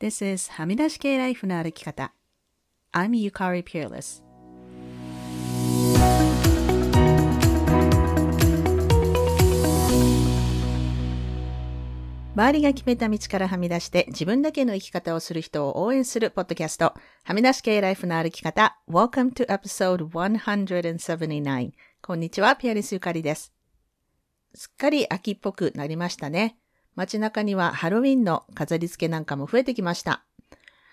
This is はみ出し系ライフの歩き方。I'm Yukari Peerless. 周りが決めた道からはみ出して自分だけの生き方をする人を応援するポッドキャスト、はみ出し系ライフの歩き方。Welcome to episode 179. こんにちは、ピアリスゆかりです。すっかり秋っぽくなりましたね。街中にはハロウィンの飾り付けなんかも増えてきました。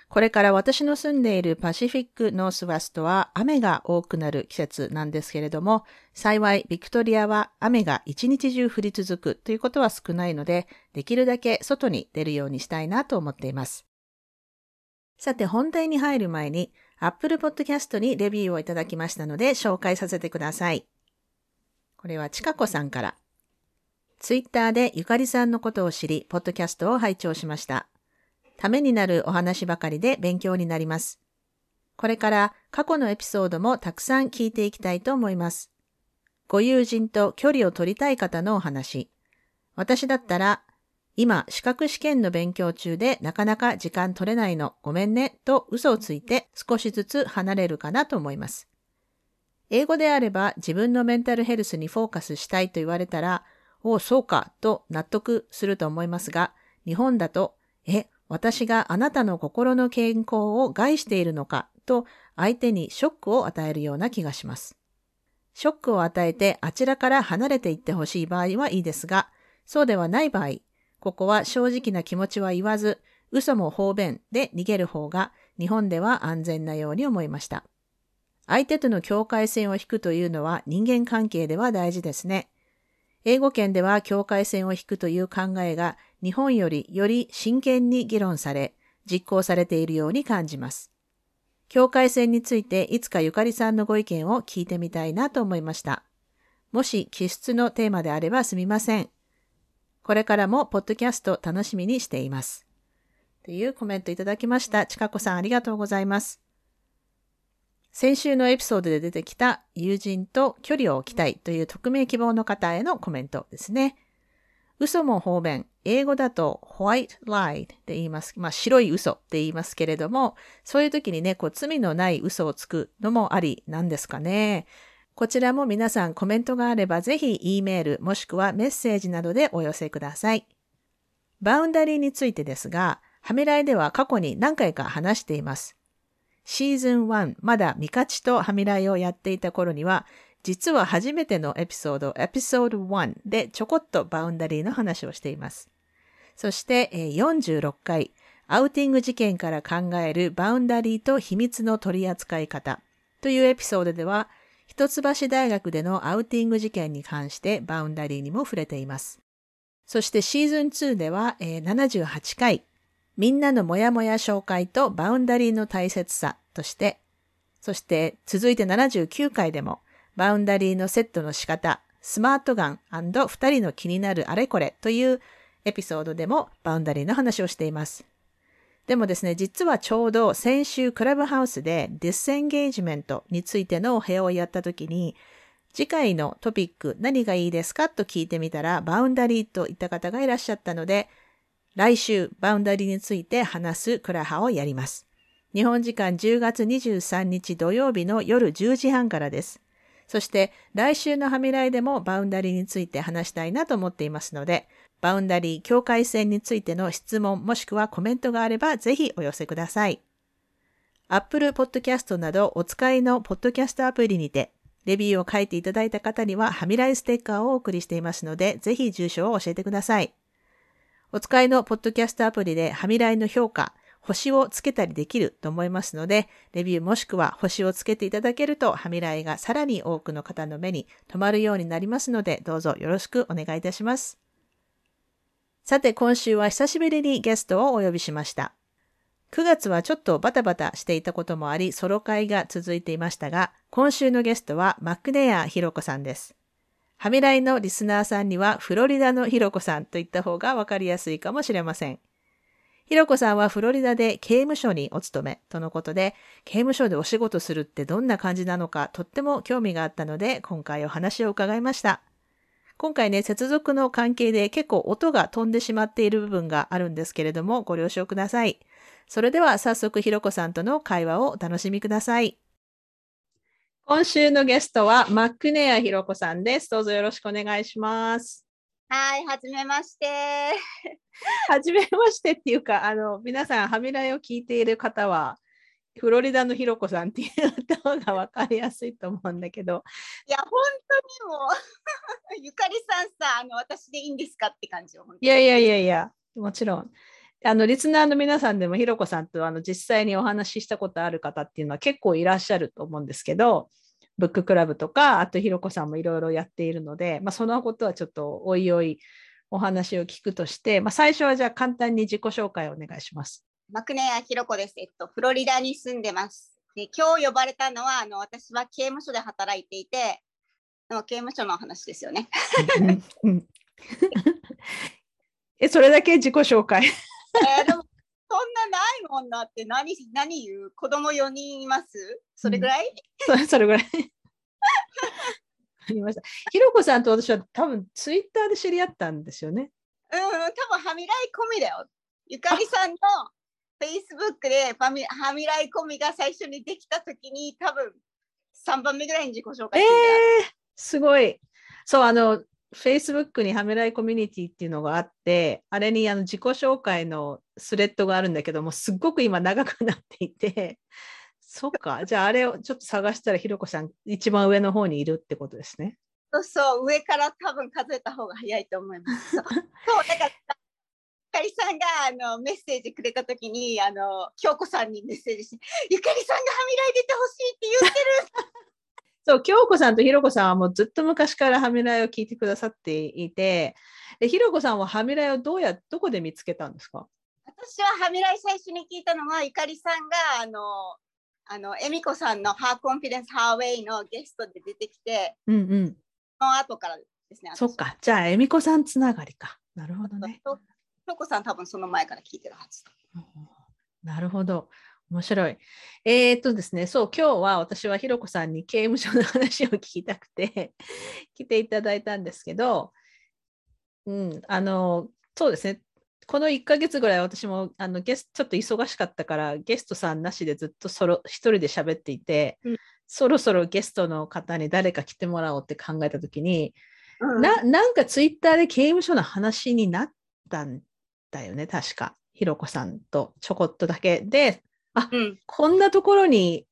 これから私の住んでいるパシフィックノースウェストは雨が多くなる季節なんですけれども、幸いビクトリアは雨が一日中降り続くということは少ないので、できるだけ外に出るようにしたいなと思っています。さて本題に入る前に、Apple Podcast にレビューをいただきましたので紹介させてください。これはちかこさんから。ツイッターでゆかりさんのことを知り、ポッドキャストを拝聴しました。ためになるお話ばかりで勉強になります。これから過去のエピソードもたくさん聞いていきたいと思います。ご友人と距離を取りたい方のお話。私だったら、今資格試験の勉強中でなかなか時間取れないのごめんねと嘘をついて少しずつ離れるかなと思います。英語であれば自分のメンタルヘルスにフォーカスしたいと言われたら、お、そうかと納得すると思いますが、日本だと、え、私があなたの心の健康を害しているのかと相手にショックを与えるような気がします。ショックを与えてあちらから離れていってほしい場合はいいですが、そうではない場合、ここは正直な気持ちは言わず、嘘も方便で逃げる方が日本では安全なように思いました。相手との境界線を引くというのは人間関係では大事ですね。英語圏では境界線を引くという考えが日本よりより真剣に議論され、実行されているように感じます。境界線についていつかゆかりさんのご意見を聞いてみたいなと思いました。もし気質のテーマであればすみません。これからもポッドキャスト楽しみにしています。というコメントいただきました。ちかこさんありがとうございます。先週のエピソードで出てきた友人と距離を置きたいという匿名希望の方へのコメントですね。嘘も方便。英語だと white lie って言います。まあ白い嘘って言いますけれども、そういう時にね、こう罪のない嘘をつくのもありなんですかね。こちらも皆さんコメントがあればぜひ E メールもしくはメッセージなどでお寄せください。バウンダリーについてですが、ハメライでは過去に何回か話しています。シーズン1、まだミカチとハミライをやっていた頃には、実は初めてのエピソード、エピソード1でちょこっとバウンダリーの話をしています。そして46回、アウティング事件から考えるバウンダリーと秘密の取り扱い方というエピソードでは、一橋大学でのアウティング事件に関してバウンダリーにも触れています。そしてシーズン2では78回、みんなのモヤモヤ紹介とバウンダリーの大切さとして、そして続いて79回でもバウンダリーのセットの仕方、スマートガン二人の気になるあれこれというエピソードでもバウンダリーの話をしています。でもですね、実はちょうど先週クラブハウスで disengagement についてのお部屋をやった時に、次回のトピック何がいいですかと聞いてみたら、バウンダリーと言った方がいらっしゃったので、来週バウンダリーについて話すクラハをやります。日本時間10月23日土曜日の夜10時半からです。そして来週のハミライでもバウンダリーについて話したいなと思っていますので、バウンダリー境界線についての質問もしくはコメントがあればぜひお寄せください。Apple Podcast などお使いのポッドキャストアプリにて、レビューを書いていただいた方にはハミライステッカーをお送りしていますので、ぜひ住所を教えてください。お使いのポッドキャストアプリでハミライの評価、星をつけたりできると思いますので、レビューもしくは星をつけていただけると、ハミライがさらに多くの方の目に留まるようになりますので、どうぞよろしくお願いいたします。さて、今週は久しぶりにゲストをお呼びしました。9月はちょっとバタバタしていたこともあり、ソロ会が続いていましたが、今週のゲストはマックネアひろこさんです。ハミライのリスナーさんにはフロリダのひろこさんと言った方がわかりやすいかもしれません。ひろこさんはフロリダで刑務所にお勤めとのことで、刑務所でお仕事するってどんな感じなのかとっても興味があったので、今回お話を伺いました。今回ね、接続の関係で結構音が飛んでしまっている部分があるんですけれども、ご了承ください。それでは早速ひろこさんとの会話をお楽しみください。今週のゲストはマックネアひろこさんです。どうぞよろしくお願いします。はい、はじめまして。はじめましてっていうか、あの、皆さん、はみらいを聞いている方は、フロリダのひろこさんっていう方が分かりやすいと思うんだけど、いや、本当にもう、ゆかりさんさ、あの、私でいいんですかって感じいやいやいやいや、もちろん。あの、リスナーの皆さんでもひろこさんとあの実際にお話ししたことある方っていうのは結構いらっしゃると思うんですけど、ブッククラブとか、あとひろこさんもいろいろやっているので、まあ、そのことはちょっとおいおいお話を聞くとして、まあ、最初はじゃあ簡単に自己紹介をお願いします。マクネアひろこです。えっと、フロリダに住んでます。で、今日呼ばれたのは、あの、私は刑務所で働いていて、の刑務所の話ですよね。え、それだけ自己紹介？えーでも、そんなないもんなって何、何言う？子供4人います？それぐらい、そそれぐらい。ありました。ひろこさんと私は多分ツイッターで知り合ったんですよね。うん、多分はみらい込みだよ。ゆかりさんの Facebook でファミはみらい込みが最初にできたときに多分3番目ぐらいに自己紹介えしてるんだよー、すごい。そう、あの、Facebook にはめらいコミュニティっていうのがあって、あれにあの自己紹介のスレッドがあるんだけども、すっごく今長くなっていて、そっか、じゃああれをちょっと探したらひろこさん一番上の方にいるってことですね。そうそう、上から多分数えた方が早いと思います。そう、だから、ゆかりさんがあのメッセージくれたときに、あの京子さんにメッセージして、ゆかりさんがはみらい出てほしいって言ってる。そう、京子さんとひろこさんはもうずっと昔からはめらいを聞いてくださっていて、でひろこさんははめらいをどうや、どこで見つけたんですか？私ははみらい最初に聞いたのは、ゆかりさんがあの、あの、えみこさんの Her Confidence Her Way のゲストで出てきて、うんうん。その後からですね。そっか、じゃあ、えみこさんつながりか。なるほど。ね。ととこさん多分その前から聞いてるはず。なるほど。面白い。えーっとですね、そう、今日は私はひろこさんに刑務所の話を聞きたくて 来ていただいたんですけど、うん、あの、そうですね、この1ヶ月ぐらい私もあのゲスト、ちょっと忙しかったから、ゲストさんなしでずっとソロ一人で喋っていて、うんそろそろゲストの方に誰か来てもらおうって考えたときに、うんななんかツイッターで刑務所の話になったんだよね、確か。ひろこさんとちょこっとだけ。で、うん、こんなところに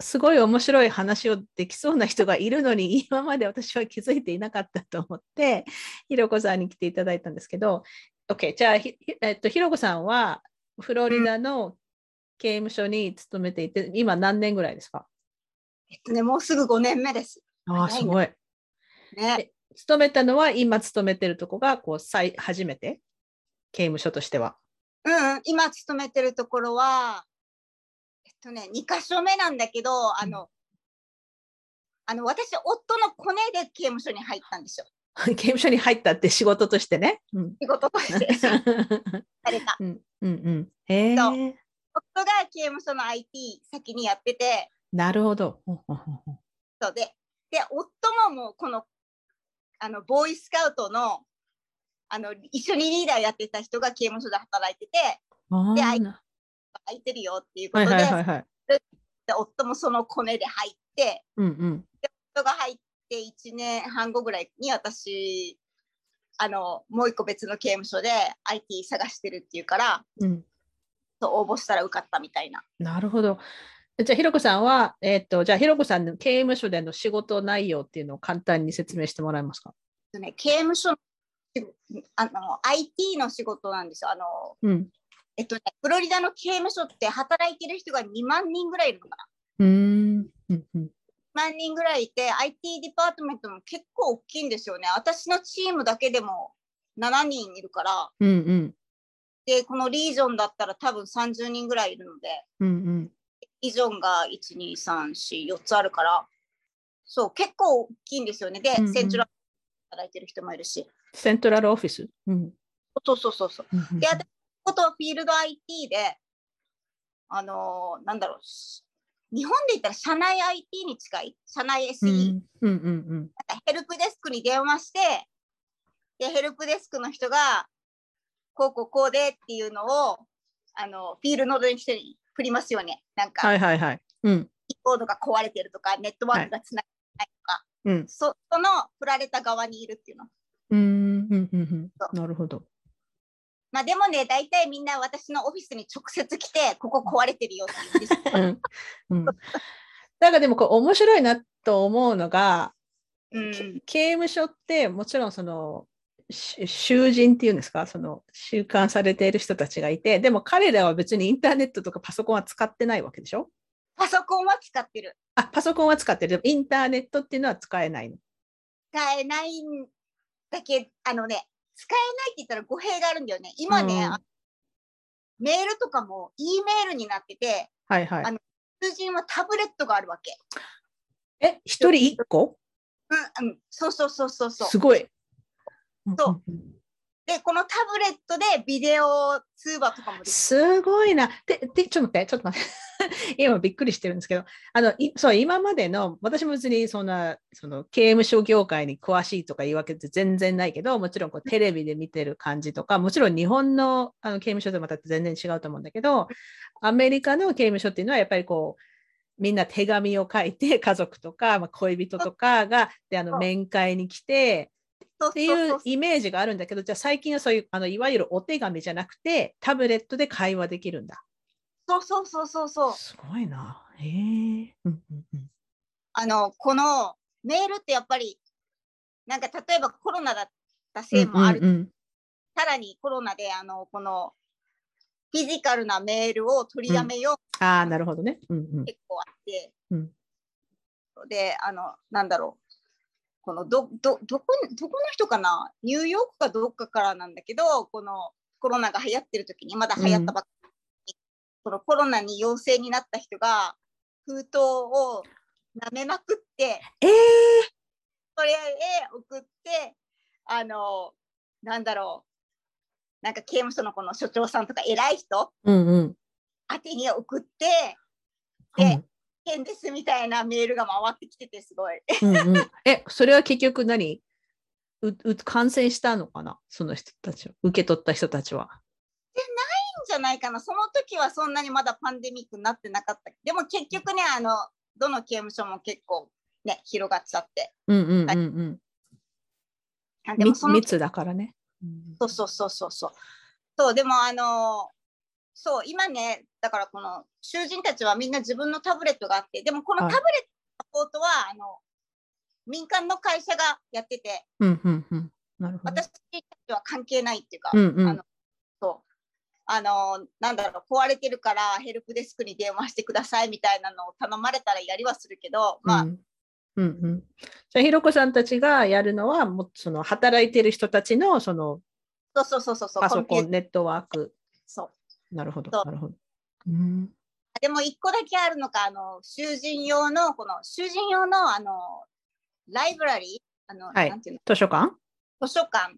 すごい面白い話をできそうな人がいるのに、今まで私は気づいていなかったと思って、ひろこさんに来ていただいたんですけど、OK、じゃあ、ひひえっと、ひろこさんはフロリダの刑務所に勤めていて、今何年ぐらいですか？えっとね、もうすぐ5年目です。ああ、すごい。ね。勤めたのは、今勤めてるとこがこう最初めて、刑務所としては。うんうん、今勤めてるところは、とね、2箇所目なんだけど、あの、あの私、夫のコネで刑務所に入ったんですよ。刑務所に入ったって仕事としてね。うん仕事としてされた。うんうんうん。夫が刑務所の IT 先にやってて、なるほど。そうで、で、夫ももうこの、あの、ボーイスカウトの、あの、一緒にリーダーやってた人が刑務所で働いてて、であいあーな空いてるよっていうこはいとで、はいはいはい。で夫もそのコネで入って、うんうん。夫が入って1年半後ぐらいに私、あの、もう一個別の刑務所で IT 探してるっていうから、うん、そう応募したら受かったみたいな。なるほど。じゃあ、ひろこさんは、えっ、と、じゃあ、ひろこさんの刑務所での仕事内容っていうのを簡単に説明してもらえますか？でね、刑務所のあの IT の仕事なんですよ。あのうん。えっとね、フロリダの刑務所って働いてる人が2万人ぐらいいるのかな。うーん。うんうん。2万人ぐらいいて、IT デパートメントも結構大きいんですよね。私のチームだけでも7人いるから、うんうん。で、このリージョンだったら多分30人ぐらいいるので、うんうん。リージョンが1、2、3、4、4つあるから、そう、結構大きいんですよね。で、うんうんセンチュラル働いてる人もいるし。セントラルオフィス？うん。そうそうそうそう。で、私ことはフィールド IT で、あのーなんだろう、日本で言ったら社内 IT に近い、社内 SE、うんうんうんヘルプデスクに電話して、で、ヘルプデスクの人が、こうこうこうでっていうのを、あのフィールドの人に振りますよね。なんか、はいはいはい。うん。キーボードが壊れてるとか、ネットワークがつながってないとか、うん。そその振られた側にいるっていうの。うーん。うん。うん。なるほど。まあでもね、大体みんな私のオフィスに直接来て、ここ壊れてるよってですよ。う。なんかでもこう面白いなと思うのが、うん、刑務所ってもちろんそのし囚人っていうんですか？その収監されている人たちがいてでも彼らは別にインターネットとかパソコンは使ってないわけでしょ？パソコンは使ってる。あパソコンは使ってるでもインターネットっていうのは使えないの？使えないんだけあのね、使えないって言ったら語弊があるんだよね。今ね、うんあメールとかも E メールになってて、はいはいあの通人はタブレットがあるわけ。え一人一個？うんうん、そうそうそうそうそう。すごいそうで、このタブレットでビデオ通話とかも。すごいな。で、でちょっと待って、ちょっと待って。今びっくりしてるんですけど、あの、いそう、今までの、私も別にそんな、その刑務所業界に詳しいとかいうわけって全然ないけど、もちろんこうテレビで見てる感じとか、もちろん日本のあの刑務所とまた全然違うと思うんだけど、アメリカの刑務所っていうのはやっぱりこう、みんな手紙を書いて、家族とか、まあ、恋人とかが、で、あの、面会に来て、っていうイメージがあるんだけど、じゃあ最近はそういう、あのいわゆるお手紙じゃなくて、タブレットで会話できるんだ。そうそうそうそうそう。すごいな。へえ。うんうんうんあの、このメールってやっぱり、なんか例えばコロナだったせいもある。うんうんさらにコロナで、あの、このフィジカルなメールを取りやめようああ、なるほどね。うんうん結構あって、うんで、あの、なんだろう。このど、ど、どこに、どこの人かな？ニューヨークかどっかからなんだけど、このコロナが流行ってる時に、まだ流行ったばっかこのコロナに陽性になった人が、封筒を舐めまくって、ええそれへ送って、あの、なんだろう。なんか刑務所のこの所長さんとか偉い人うんうん。宛てに送って、でうん変ですみたいなメールが回ってきててすごい。うんうん、え、それは結局何？うう感染したのかな？その人たちは。受け取った人たちは。じゃないかな。その時はそんなにまだパンデミックになってなかった。でも結局ね、あの、どの刑務所も結構ね、広がっちゃって。うんうんうんうん。密あでもその密だからね。うんそうそうそうそうそう。そう、でもあのそう、今ね、だからこの囚人たちはみんな自分のタブレットがあって、でもこのタはいブレットのサポートは、あの、民間の会社がやってて、うんうんうん。なるほど。私たちは関係ないっていうか、うんうんあのそう。あの、なんだろう、壊れてるからヘルプデスクに電話してくださいみたいなのを頼まれたらやりはするけど、まあ、うんうんうん、じゃあ、ひろこさんたちがやるのは、もうその働いてる人たちのそのそうそうそうそうそう、パソコン、ネットワーク。そう。なるほど、なるほど。うんでも一個だけあるのが、あの、囚人用の、この囚人用の、あの、ライブラリー、あの、はいなんていうの、図書館図書館。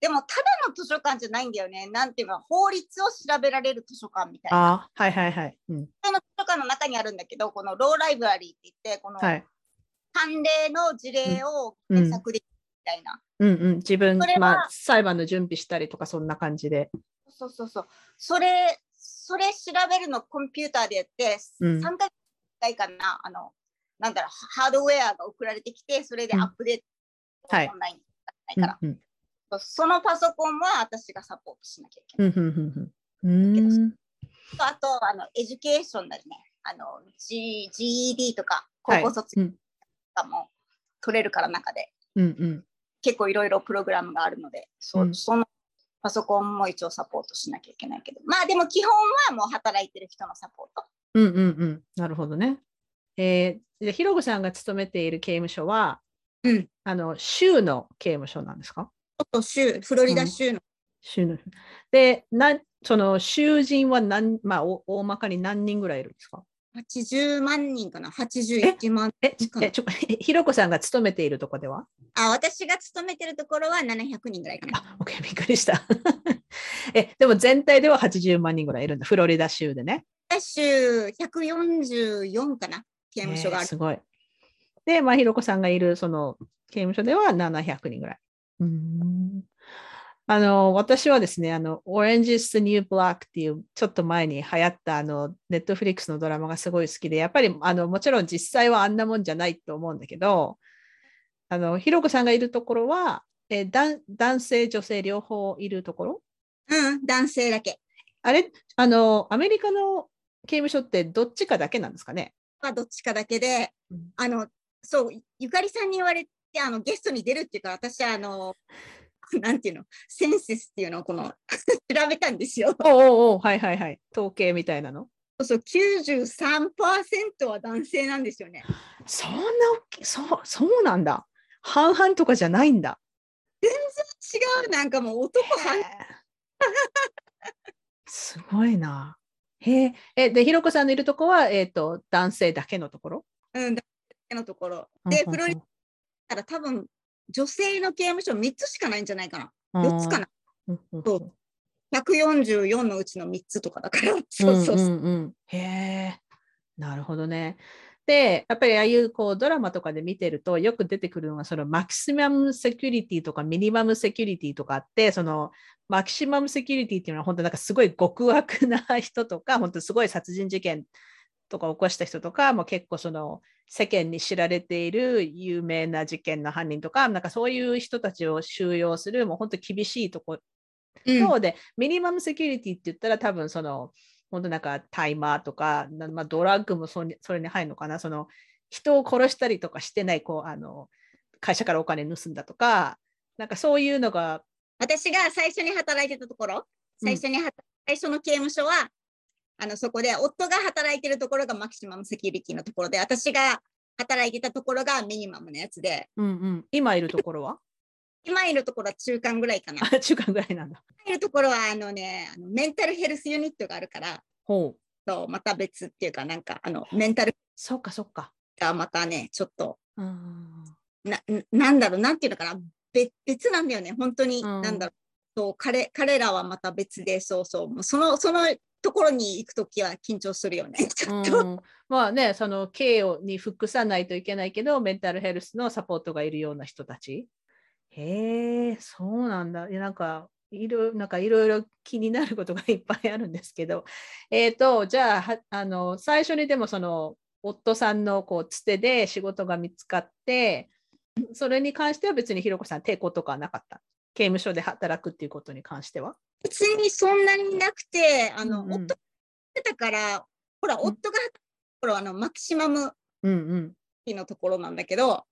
でも、ただの図書館じゃないんだよね。なんていうの、法律を調べられる図書館みたいな。ああ、はいはいはい。うん、普通の図書館の中にあるんだけど、このローライブラリーって言って、このはい。判例の事例を検索できるみたいな。うんうん、自分それ、はまあ、裁判の準備したりとか、そんな感じで。そうそうそう。それ、それ調べるのコンピューターでやって、うん3ヶ月回かな、あの、なんだろう、ハードウェアが送られてきて、それでアップデート、はいオンラインだないうんから、うんそのパソコンは私がサポートしなきゃいけない。うんあと、あの、 education だよね。あの、G、GED とか、はい。高校卒業とかも取れるから中で、うんうん。結構いろいろプログラムがあるので、そううん。そのパソコンも一応サポートしなきゃいけないけど、まあでも基本はもう働いてる人のサポート。うんうんうん。なるほどね。えー、でひろこさんが勤めている刑務所は、うん。あの州の刑務所なんですか？と州、フロリダ州の、州の。で、なその囚人は何、まあ、お大まかに何人ぐらいいるんですか？80万人かな ?81 万え、人かえちょ ひろこさんが勤めているとこでは？あ、私が勤めてるところは700人ぐらいかな。あ、OK、びっくりした。え、でも全体では80万人ぐらいいるんだ、フロリダ州でね。州144かな刑務所がある。えーすごい。で、まあ、ひろこさんがいるその刑務所では700人ぐらい。うーん。あの、私はですね、あの、Orange is the New Black っていう、ちょっと前に流行った、あの、ネットフリックスのドラマがすごい好きで、やっぱり、あの、もちろん実際はあんなもんじゃないと思うんだけど、あの、ひろこさんがいるところは、えーだん男性、女性両方いるところ？うん、男性だけ。あれ、あの、アメリカの刑務所ってどっちかだけなんですかね？はどっちかだけで、うん。あの、そう、ゆかりさんに言われて、あの、ゲストに出るっていうか、私は、あの、なんていうの、センセスっていうのを、この、調べたんですよ。おうおうおうはいはいはい。統計みたいなの？そうそう、93%は男性なんですよね。そんな大きい、そう、そうなんだ。半々とかじゃないんだ。違う、なんかもう男半すごいな。へえ。え、で、ひろこさんのいるとこは、えっ、と、男性だけのところ？うん、だけのところ。で、フロリダダから多分、女性の刑務所3つしかないんじゃないかな。4つかな。そう144のうちの3つとかだから。そうそうそう。んうんうんへえ、なるほどね。で、やっぱりああいうこうドラマとかで見てるとよく出てくるのがそのマキシマムセキュリティとかミニマムセキュリティとかあって、そのマキシマムセキュリティっていうのは本当なんかすごい極悪な人とか、本当すごい殺人事件とか起こした人とか、もう結構その世間に知られている有名な事件の犯人とか、なんかそういう人たちを収容するもう本当厳しいとこうん。で、ミニマムセキュリティって言ったら多分その、本当なんかタイマーとか、なまあ、ドラッグもそれにそれに入るのかな、その人を殺したりとかしてない、こう、あの、会社からお金盗んだとか、なんかそういうのが、私が最初に働いてたところ、最初には、最初の刑務所は、あのそこで夫が働いてるところがマキシマムセキュリティのところで、私が働いてたところがミニマムのやつで、うんうん、今いるところは？今いるところは中間ぐらいかな。あ 中間ぐらいなんだ。今いるところはあのね、あのメンタルヘルスユニットがあるから、ほう。そうまた別っていうか、なんかあのメンタルそっかそっか。がまたね、ちょっとうん。ななんだろう、なんていうのかな、別別なんだよね、本当に、うんなんだろう、そう彼彼らはまた別で、そうそう、もうそのそのところに行くときは緊張するよね、ちょっと。うん、まあね、その刑をに服さないといけないけど、メンタルヘルスのサポートがいるような人たち。へえ、そうなんだ。いやなんか、いろなんかいろいろ気になることがいっぱいあるんですけど、えっ、と、じゃあはあの、最初にでもその、夫さんのこうつてで仕事が見つかって、それに関しては別にひろこさん抵抗とかはなかった？刑務所で働くっていうことに関しては？別にそんなになくて、あの、うんうん夫がたから、ほら、ん夫が頃あのマキシマムうんうん。のところなんだけど、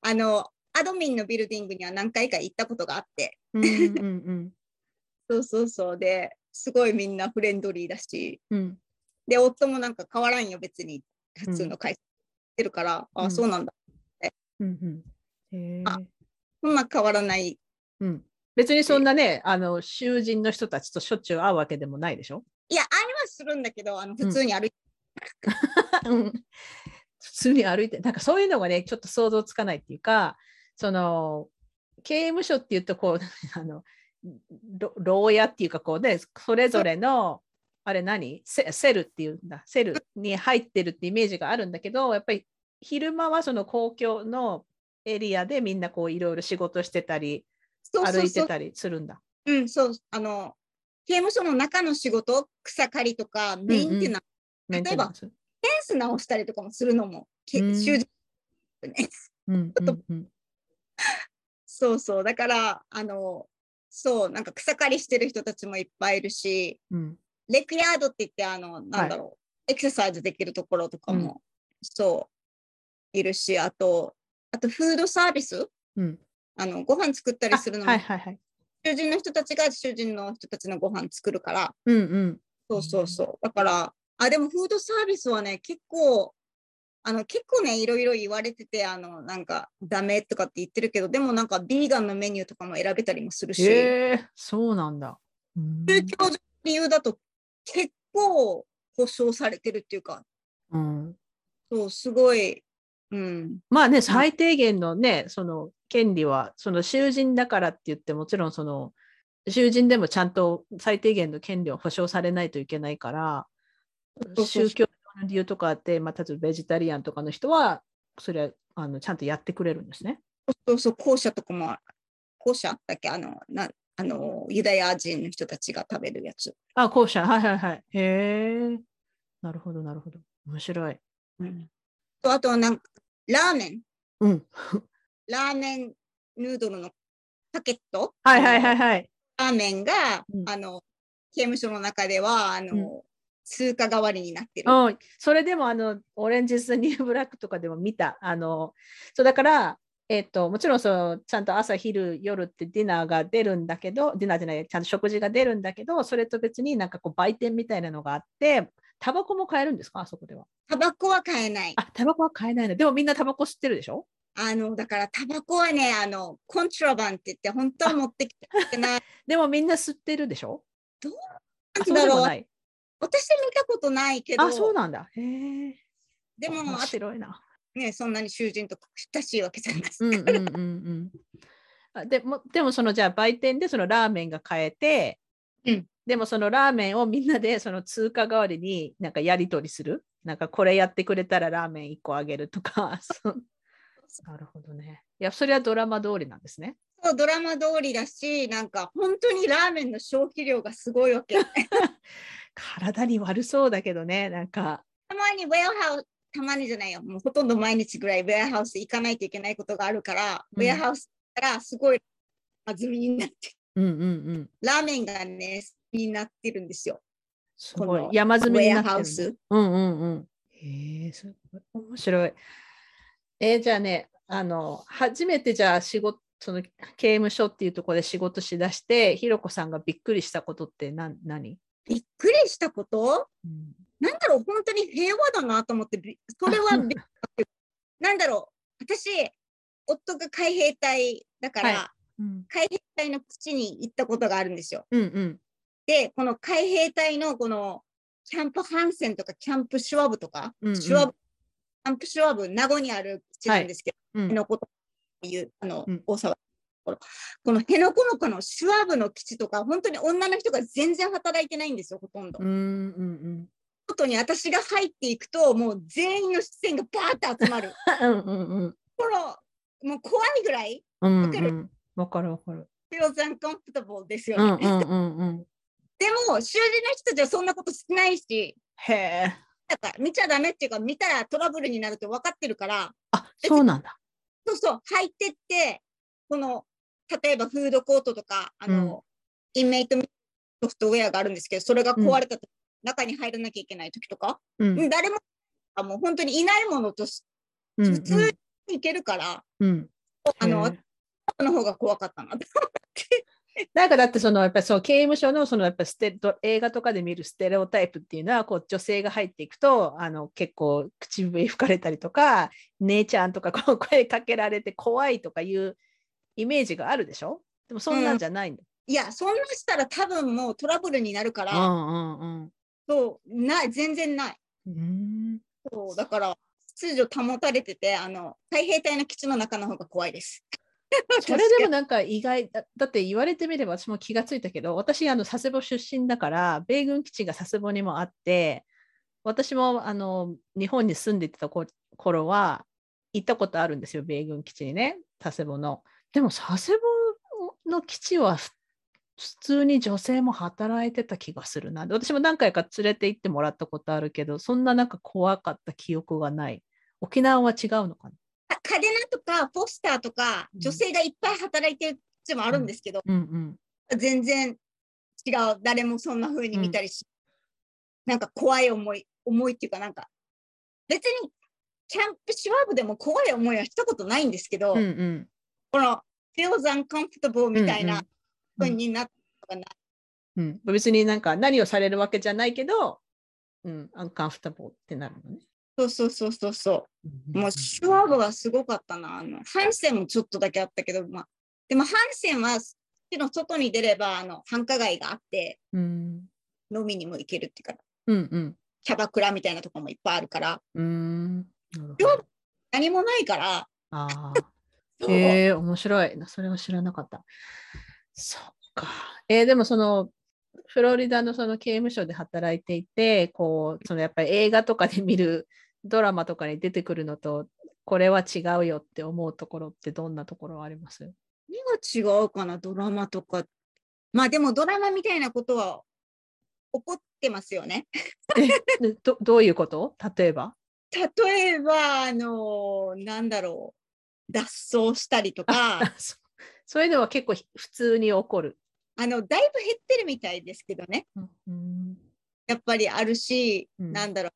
あの、アドミンのビルディングには何回か行ったことがあって、うんうん そうそうそうで、すごいみんなフレンドリーだし、うん。うんで、夫もなんか変わらんよ、別に。普通の会社してるから、あ、うんそうなんだ。うんうん。へえ。あそんな変わらない。うん、別にそんなね、あの囚人の人たちとしょっちゅう会うわけでもないでしょ、いや、あれはするんだけど、あの普通に歩いて、うん、普通に歩いて、なんかそういうのがね、ちょっと想像つかないっていうか、その刑務所っていうとこう、あのろ牢屋っていうかこうね、それぞれの、あれ何？セ cell っていうんだ、 cell に入ってるってイメージがあるんだけど、やっぱり昼間はその公共のエリアでみんなこういろいろ仕事してたり。歩いてたりするんだ。うん、そう、あの、刑務所の中の仕事、草刈りとか、メインテナンス、メンテナンス。フェンス直したりとかもするのも、けうん。囚人ね。うんうんうん。そうそう。だから、あの、そう、なんか草刈りしてる人たちもいっぱいいるし、うん。レクヤードって言って、あの、なんだろう、エクササイズできるところとかも、うんそう、いるし、あと、あと、フードサービスうんあの、ご飯作ったりするのも、はいはいはい。囚人の人たちが囚人の人たちのご飯作るから、うんうん。そうそうそう。だから、あ、でもフードサービスはね、結構、あの、結構ね、いろいろ言われてて、あの、なんか、ダメとかって言ってるけど、でもなんか、ビーガンのメニューとかも選べたりもするし、へえそうなんだ。うん宗教上の理由だと結構保障されてるっていうか、うんそう、すごい、うん、まあね、最低限のね、その権利は、その囚人だからって言って、もちろんその囚人でもちゃんと最低限の権利を保障されないといけないから、宗教の理由とかあって、まあ、例えばベジタリアンとかの人は、それはあのちゃんとやってくれるんですね。そうそう、校舎とかも、校舎だっけ？あのな、あのユダヤ人の人たちが食べるやつ。あ、コーシャー。はいはいはい。へえ。なるほど、なるほど。面白い。うん、とあとなんかラーメン。うん。ラーメンヌードルのパケット。はいはいはいはい。ラーメンが、うんあの刑務所の中ではあの、うん通貨代わりになってる。うん、それでもあのオレンジス・ニューブラックとかでも見た。あのそうだから、えっともちろんそのちゃんと朝、昼、夜ってディナーが出るんだけど、ディナーじゃない、ちゃんと食事が出るんだけど、それと別になんかこう売店みたいなのがあって、タバコも買えるんですか、あそこでは。タバコは買えない。あ、タバコは買えないの。でもみんなタバコ吸ってるでしょ？あのだからタバコはねあのコントラバンって言って本当は持ってきてない。でもみんな吸ってるでしょ？あなんだろう。私見たことないけど、あ、そうなんだ。へえ。でも面あ白いな。ねそんなに囚人と親しいわけじゃないですか。うんうんうんうん。あでも、でもそのじゃあ売店でそのラーメンが買えて、うんでもそのラーメンをみんなでその通貨代わりになんかやり取りする？なんかこれやってくれたらラーメン1個あげるとか。なるほどね。いや、それはドラマ通りなんですね。そうドラマ通りだしなんか本当にラーメンの消費量がすごいわけ。体に悪そうだけどね、なんか。たまにウェアハウスたまにじゃないよもうほとんど毎日ぐらいウェアハウス行かないといけないことがあるから、うんウェアハウスからすごい弾みになってうんうんうん。ラーメンがねになってるんですよ。すごい。山積みになってるウェアハウスうんうんうん。へえ、すごい。面白い。えーじゃあね、あの、初めてじゃあ仕事、その刑務所っていうところで仕事しだして、ひろこさんがびっくりしたことって何何、びっくりしたこと？うんなんだろう本当に平和だなと思ってびそれはび なんだろう私夫が海兵隊だから、はうん海兵隊の基地に行ったことがあるんですよ。うんうんでこの海兵隊のこのキャンプハンセンとかキャンプシュワブとか、うんうんシュワブキャンプシュワブ名護にある基地なんですけど、うん辺野古というあの、うん大沢このこの辺野古のこのシュワブの基地とか本当に女の人が全然働いてないんですよほとんど。うんうん外に私が入っていくともう全員の視線がバーッと集まる。うんうんうんこのもう怖いぐらいうんわかる？うんわかるわかる。feels uncomfortable ですよね。うんうんうんうん。でも囚人の人たちはそんなことしないしへえ。だから見ちゃダメっていうか見たらトラブルになるって分かってるからあ、そうなんだ。そうそう入ってってこの例えばフードコートとかあの、インメイトソフトウェアがあるんですけどそれが壊れたと、中に入らなきゃいけない時とか、うん誰もあもう本当にいないものとしうん普通にいけるから、うん。あのの方が怖かったなって。なんかだってそのやっぱりそう刑務所のそのやっぱステド映画とかで見るステレオタイプっていうのはこう女性が入っていくとあの結構口笛吹かれたりとか 姉ちゃんとかこう声かけられて怖いとかいうイメージがあるでしょ？でもそんなんじゃないんだ。いやそんなしたら多分もうトラブルになるから、うんうんうんそうない全然ない。うん。そうだから秩序保たれててあの海兵隊の基地の中の方が怖いです。それでもなんか意外だって言われてみれば私も気がついたけど私あの佐世保出身だから米軍基地が佐世保にもあって私もあの日本に住んでた頃は行ったことあるんですよ米軍基地にね佐世保の。でも佐世保の基地は普通に女性も働いてた気がするな。私も何回か連れて行ってもらったことあるけどそんななんか怖かった記憶がない。沖縄は違うのかな？カデナとかポスターとかうん女性がいっぱい働いてる基地もあるんですけど、うんうん。全然違う誰もそんな風に見たりし、なんか怖い思い思いっていうかなんか別にキャンプシュワブでも怖い思いはしたことないんですけど、うんうん。この feels uncomfortable みたいなうんうん風になったことがない。うん、別になんか何をされるわけじゃないけど、うん、アンカンフタボーってなるのね。そうそうそうそうそう。もうシュワブはすごかったな。あのハンセンもちょっとだけあったけど、まあ、でもハンセンは基地の外に出ればあの繁華街があってうん、飲みにも行けるっていうかうん、うん、キャバクラみたいなとこもいっぱいあるからうん。何もないからああ、え、面白い。それは知らなかった。そっか。えーでもその、フロリダのその刑務所で働いていて、こう、そのやっぱり映画とかで見るドラマとかに出てくるのと、これは違うよって思うところってどんなところあります？何が違うかなドラマとか。まあでもドラマみたいなことは起こってますよね。えどどういうこと？例えば？例えば、あの、なんだろう、脱走したりとか、あそそういうのは結構ひ普通に起こる。あの、だいぶ減ってるみたいですけどね。うん、やっぱりあるし、うんなんだろう、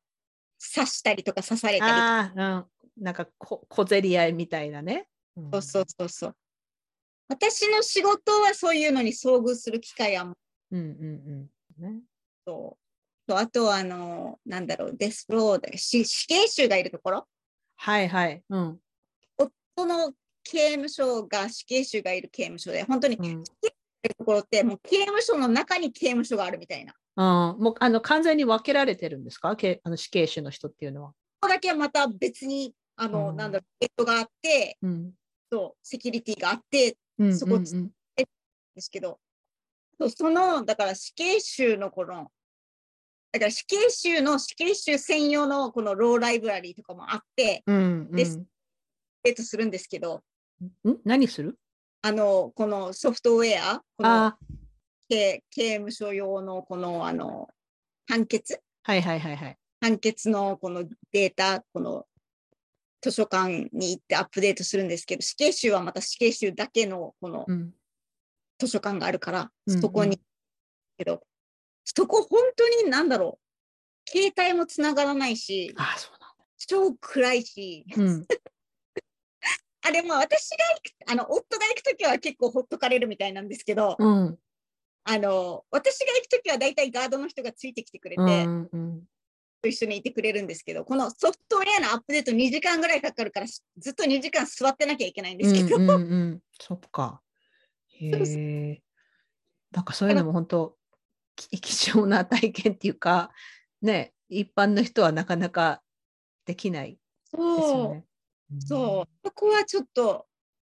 刺したりとか刺されたりとうん、なんかこ小競り合いみたいなね。うんそうそうそうそう。私の仕事はそういうのに遭遇する機会はもうんうんうん。ね、と、とあとはあの、なんだろう、デスローで死死刑囚がいるところ、はいはい。うん。その刑務所が死刑囚がいる刑務所で、本当にうんいるところって、もう刑務所の中に刑務所があるみたいな。うん、もうあの完全に分けられてるんですか？けあの死刑囚の人っていうのは。ここだけはまた別に、あの、うん。なんだろう、ゲットがあって、うん。そう、セキュリティがあって、うんそこうんうん。ですけど、そうその、だから死刑囚のこの、だから死刑囚の死刑囚専用のこのローライブラリーとかもあって、うんですデートするんですけど、うん？ん？何する？あの、このソフトウェア、このあ刑刑務所用のこの、あの、判決。はいはいはいはい。判決のこのデータ、この図書館に行ってアップデートするんですけど、死刑囚はまた死刑囚だけのこのうん。図書館があるから、うんそこに、けど、そこ本当になんだろう、携帯もつながらないし、あそうなん超暗いし、だ。うんあれも私が行く、あの、夫が行くときは結構ほっとかれるみたいなんですけど、うんあの、私が行くときは大体ガードの人がついてきてくれて、うんうん一緒にいてくれるんですけど、このソフトウェアのアップデート2時間ぐらいかかるから、ずっと2時間座ってなきゃいけないんですけど、うんうんうん、そっか。へ。なんかそういうのも本当き貴重な体験っていうか、ね、一般の人はなかなかできないですよそう、ね。そう、そこはちょっと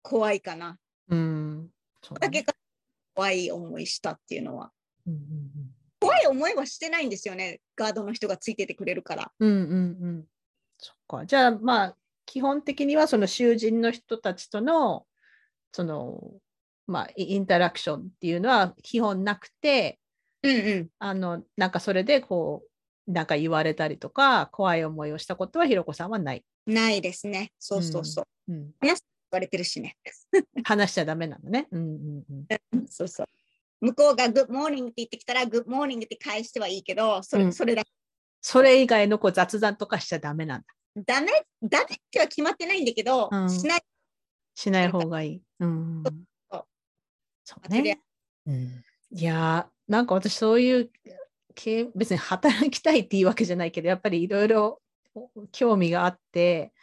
怖いかな。うん。うん。そうねだけが怖い思いしたっていうのは。うんうん怖い思いはしてないんですよね。ガードの人がついててくれるから。うんうんうんうん。そっか。じゃあまあ基本的にはその囚人の人たちとのそのまあイインタラクションっていうのは基本なくて、うんうん。あのなんかそれでこうなんか言われたりとか怖い思いをしたことはひろこさんはない。ないですね。そうそうそう。うん、言われてるしね。話しちゃダメなのね。うんうんうん。そうそう。向こうがグッモーニングって言ってきたら、グッモーニングって返してはいいけど、それ,、うんそれだそれ以外のこう雑談とかしちゃダメなんだ。ダメ、ダメっては決まってないんだけど、うんしない。しない方がいい。うんうん。そうそうとりあえね。いやーなんか私そういうけ別に働きたいっていうわけじゃないけどやっぱりいろいろ興味があって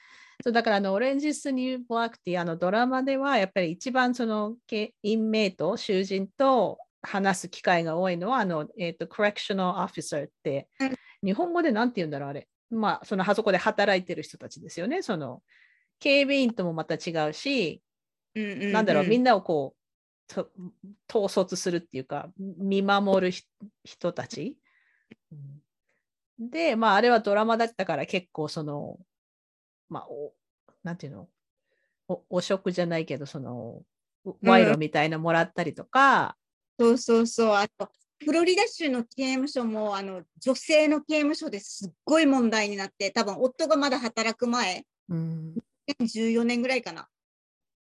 そうだからあのオレンジス・ニュー・ブラックっていうあのドラマではやっぱり一番そのけインメイト囚人と話す機会が多いのはあの、えー、とコレクショナル・オフィサーって、うん日本語で何て言うんだろうあれまあそのあそこで働いてる人たちですよねその警備員ともまた違うしうんうんうんなんだろう、みんな。なをこう、と統率するっていうか、見守るひ人たち。で、まあ、あれはドラマだったから結構、その、まあ、おなんていうの？お、お食じゃないけど、その、賄賂みたいなもらったりとか、そうそうそう。あと、フロリダ州の刑務所も、あの、女性の刑務所ですっごい問題になって、多分夫がまだ働く前、うん、2014年ぐらいかな。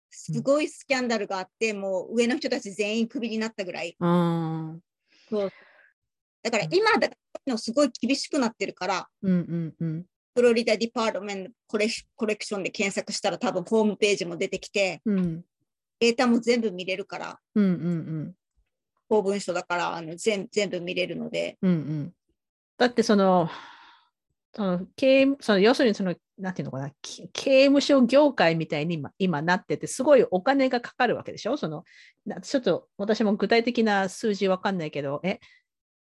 すごいスキャンダルがあって、もう上の人たち全員クビになったぐらい。うん、だから今だのすごい厳しくなってるから、うん、うん、うん、フロリダディパートメントコレコレクションで検索したら多分ホームページも出てきて、うん、データも全部見れるから、うん、うん、公文書だからあの全全部見れるので、うん、うん。だってその、その刑務その要するにその、なんていうのかな、き刑務所業界みたいに今今なってて、すごいお金がかかるわけでしょ？そのなちょっと私も具体的な数字わかんないけど、え、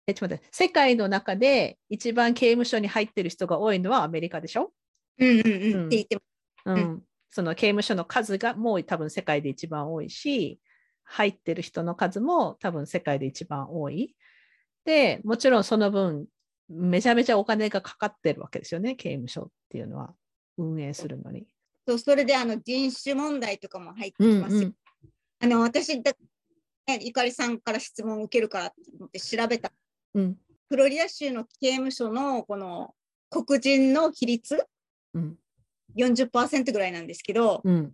え、ちょっと待って、世界の中で一番刑務所に入ってる人が多いのはアメリカでしょ？うんうんうん、うん。って言っても、うん。うん。その刑務所の数がもう多分世界で一番多いし、入ってる人の数も多分世界で一番多い。で、もちろんその分、めちゃめちゃお金がかかってるわけですよね、刑務所っていうのは、運営するのに。そうそれであの人種問題とかも入ってきうんますよ。あの私だね、ゆかりさんから質問を受けるからって調べた。うん。フロリダ州の刑務所のこの黒人の比率？うん。40%ぐらいなんですけど、うん。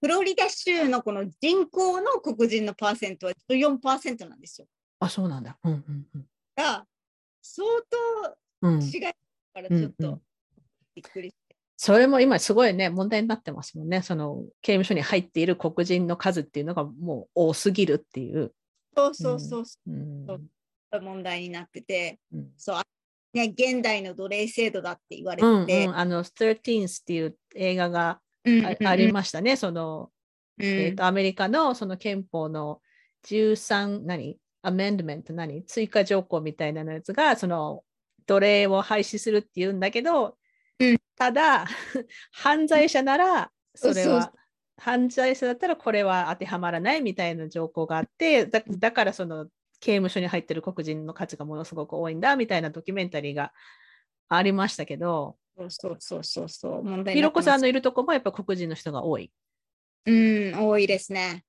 フロリダ州のこの人口の黒人のパーセントは14%なんですよ。あ、そうなんだ。うんうんうん。だから相うん当違いからちょっとびっくりして。それも今すごいね、問題になってますもんね。その刑務所に入っている黒人の数っていうのがもう多すぎるっていう。そうそうそうそううう問題になってて、うん。そう、あね、現代の奴隷制度だって言われうんてて、うん、あの、13っていう映画がうんあありましたね。その、うん。えーと、アメリカのその憲法の13、何？アメンドメント何？追加条項みたいなやつが、その奴隷を廃止するっていうんだけど、うん。ただ、犯罪者なら、それは、犯罪者だったらこれは当てはまらないみたいな条項があって、だだからその刑務所に入ってる黒人の数がものすごく多いんだみたいなドキュメンタリーがありましたけど、そうそうそうそうひろこさんの、のいるとこもやっぱ黒人の人が多い。うん、多いですね。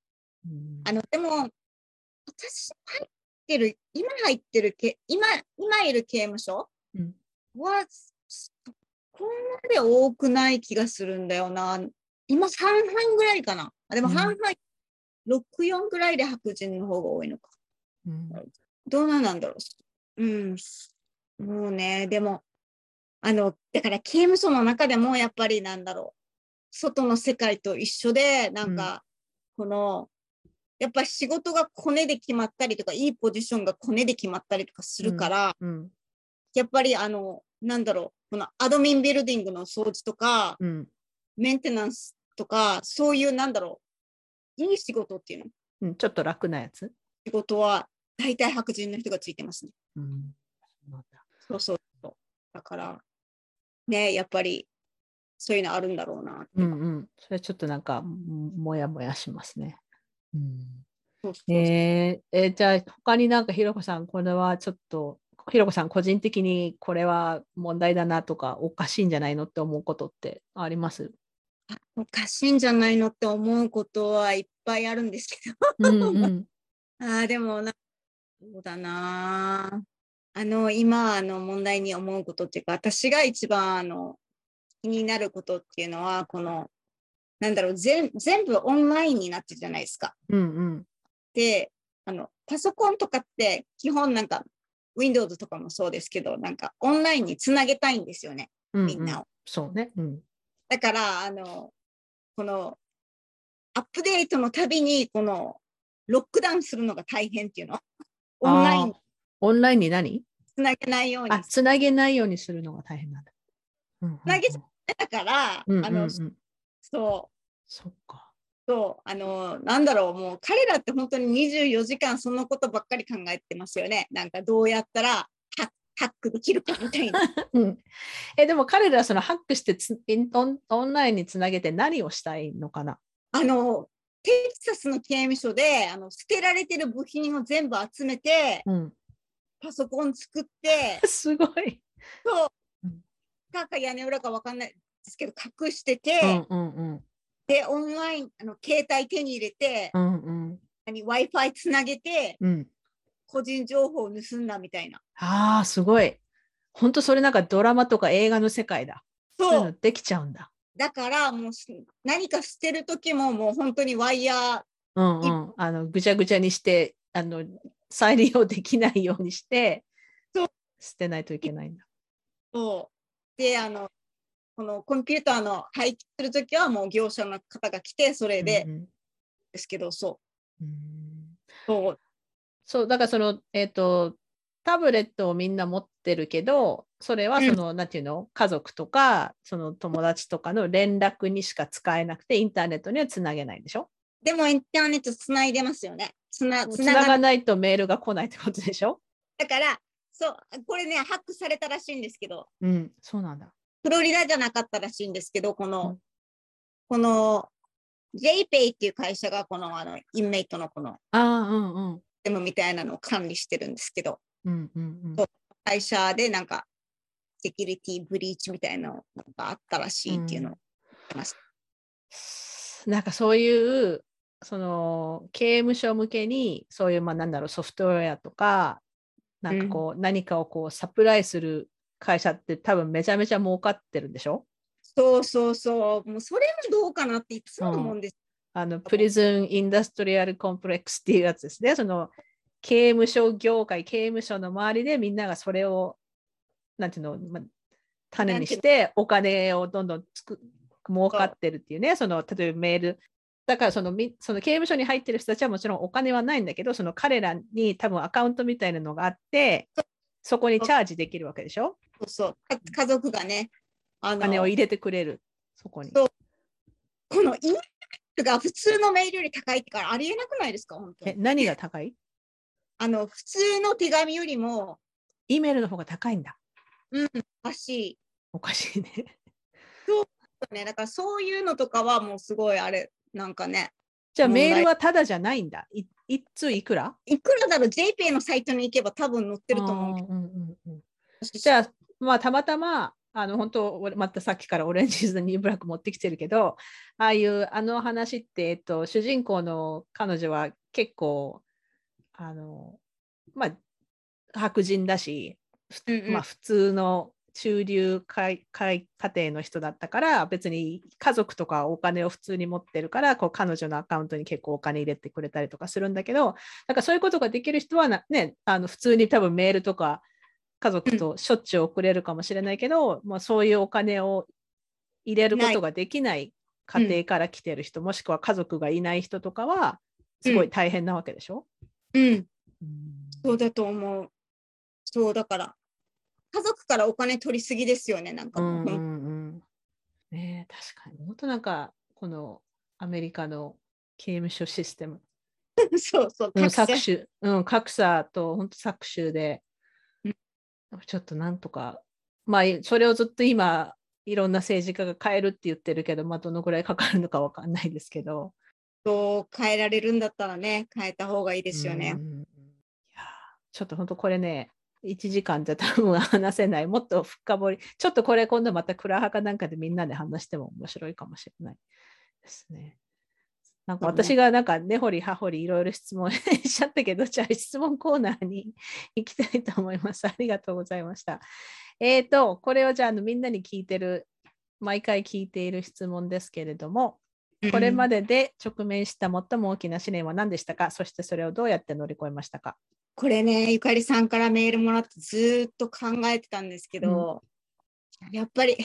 うんあの、でも、私入ってる、今入ってるけ、今、今いる刑務所うんこまで多くない気がするんだよな。今半々ぐらいかな。あでもうん半々、6、4ぐらいで白人の方が多いのか。うん。どうなんだろう。うん。もうね、でも、あの、だから刑務所の中でもやっぱりなんだろう。外の世界と一緒で、なんか、この、やっぱり仕事がコネで決まったりとか、いいポジションがコネで決まったりとかするから、うん。やっぱりあの、なんだろう、このアドミンビルディングの掃除とか、うん。メンテナンスとか、そういうなんだろう、いい仕事っていうの、うん、ちょっと楽なやつ？仕事は大体白人の人がついてますね。うん、そうそうそうそう。だから、ね、やっぱり、そういうのあるんだろうな。うんうん。それちょっとなんか、ももやもやしますね。うん、そうそうそうえーえーじゃあ、他になんかひろこさん、これはちょっと、ひろこさん個人的にこれは問題だなとか、おかしいんじゃないのって思うことってあります？おかしいんじゃないのって思うことはいっぱいあるんですけど。うんうん ああ、でもな、そうだな。あの、今、あの、問題に思うことっていうか、私が一番、あの、気になることっていうのは、この、なんだろう、全全部オンラインになってるじゃないですか。うんうんで、あの、パソコンとかって、基本なんか、Windows とかもそうですけど、なんか、オンラインにつなげたいんですよね、うんみんなを。そうね。うんだから、あの、この、アップデートのたびに、この、ロックダウンするのが大変っていうの。オンライン。にオンラインに何？つなげないように。あ、つなげないようにするのが大変なんだ。うんうんうん。つなげちだから、あの、うんうん。うんそう、そっか。そう、あの、なんだろう、もう彼らって本当に24時間そのことばっかり考えてますよね。なんかどうやったらハックできるかみたいな。うん、えでも彼らはそのハックしてつインオンオンラインにつなげて何をしたいのかな？あの、テキサスの刑務所で、あの、捨てられてる部品を全部集めて、うん、パソコン作って、すごい。そううん、かか屋根裏かわかんないですけど、隠してうて、んうんうんで、オンライン、あの携帯手に入れて、うんうん何 Wi-Fi つなげて、うん。個人情報を盗んだみたいな。ああ、すごい。本当それなんかドラマとか映画の世界だ。そうできちゃうんだ。だから、もうす何か捨てるときも、もう本当にワイヤー、うんうん。あのぐちゃぐちゃにしてあの再利用できないようにしてそう捨てないといけないんだ。と、で、あの、このコンピューターの廃棄するときは、もう業者の方が来て、それでうんうんですけど、そう。うんそうそう、だからその、えっ、と、タブレットをみんな持ってるけど、それはその、なんていうの、家族とか、その友達とかの連絡にしか使えなくて、インターネットにはつなげないでしょ？でもインターネットつないでますよね。つな、つつながないとメールが来ないってことでしょ？だから、そう、これね、ハックされたらしいんですけど、うん、そうなんだ。フロリダじゃなかったらしいんですけど、この、うん。この JPay っていう会社が、この、あの、インメイトのこの、ああ、うんうん。デモみたいなのを管理してるんですけど、うんうんうん。会社でなんか、セキュリティブリーチみたいなのがあったらしいっていうのを言ってます。なんかそういう、その刑務所向けにそういう、まあ、なんだろうソフトウェアとかなんかこう、何かをこうサプライする会社って多分めちゃめちゃ儲かってるんでしょ？そうそうそう。もうそれもどうかなっていつも思うんです。あのプリズン・インダストリアル・コンプレックスっていうやつですね。その刑務所業界、刑務所の周りでみんながそれを、なんていうの、まあ、種にしてお金をどんどんつく儲かってるっていうね、その例えばメール。だからそのみその刑務所に入ってる人たちはもちろんお金はないんだけど、その彼らに多分アカウントみたいなのがあって、そこにチャージできるわけでしょ？そうそうか家族がね、あおの金を入れてくれる、そこに。そうこの E メールが普通のメールより高いってからありえなくないですか、本当え、に。何が高い？あの普通の手紙よりも、?E メールの方が高いんだ。うん、おかしい。おかしいね。ね、だからそういうのとかはもうすごいあれ、なんかね、じゃあメールはただじゃないんだ。い一通いくら？いくらだろう、JPay のサイトに行けば多分載ってると思ううんうんうん私。じゃあ、まあ、たまたま、あの、本当、俺またさっきからオレンジーズのニューブラック持ってきてるけど、ああいう、あの話って、えっと、主人公の彼女は結構、あの、まあ、白人だし、ふうんうん。まあ、普通の中流家家家庭の人だったから、別に家族とかお金を普通に持ってるから、こう彼女のアカウントに結構お金入れてくれたりとかするんだけど、なんかそういうことができる人はな、ね、あの普通に多分メールとか家族としょっちゅう送れるかもしれないけど、まあ、そういうお金を入れることができない家庭から来てる人、もしくは家族がいない人とかは、すごい大変なわけでしょ、うん、そうだと思う。そうだから、家族からお金取りすぎですよね、なんかもう。うんうんうん。ねえ確かに。本当なんか、このアメリカの刑務所システム、そうそう、うん、格差。搾取、うん、格差と本当搾取で。うん、ちょっとなんとか、まあ、それをずっと今、いろんな政治家が変えるって言ってるけど、まあ、どのぐらいかかるのかわかんないですけど。そう変えられるんだったらね、変えた方がいいですよね。いやーちょっと本当これね、1時間じゃ多分話せない。もっと深掘り。ちょっとこれ今度またクラハかなんかでみんなで話しても面白いかもしれないですね。なんか私がなんか根掘り葉掘りいろいろ質問しちゃったけど、じゃあ質問コーナーに行きたいと思います。ありがとうございました。えっ、と、これをじゃあみんなに聞いてる、毎回聞いている質問ですけれども、これまで、でで直面した最も大きな試練は何でしたか？そしてそれをどうやって乗り越えましたか？これね、ゆかりさんからメールもらってずーっと考えてたんですけど、やっぱり、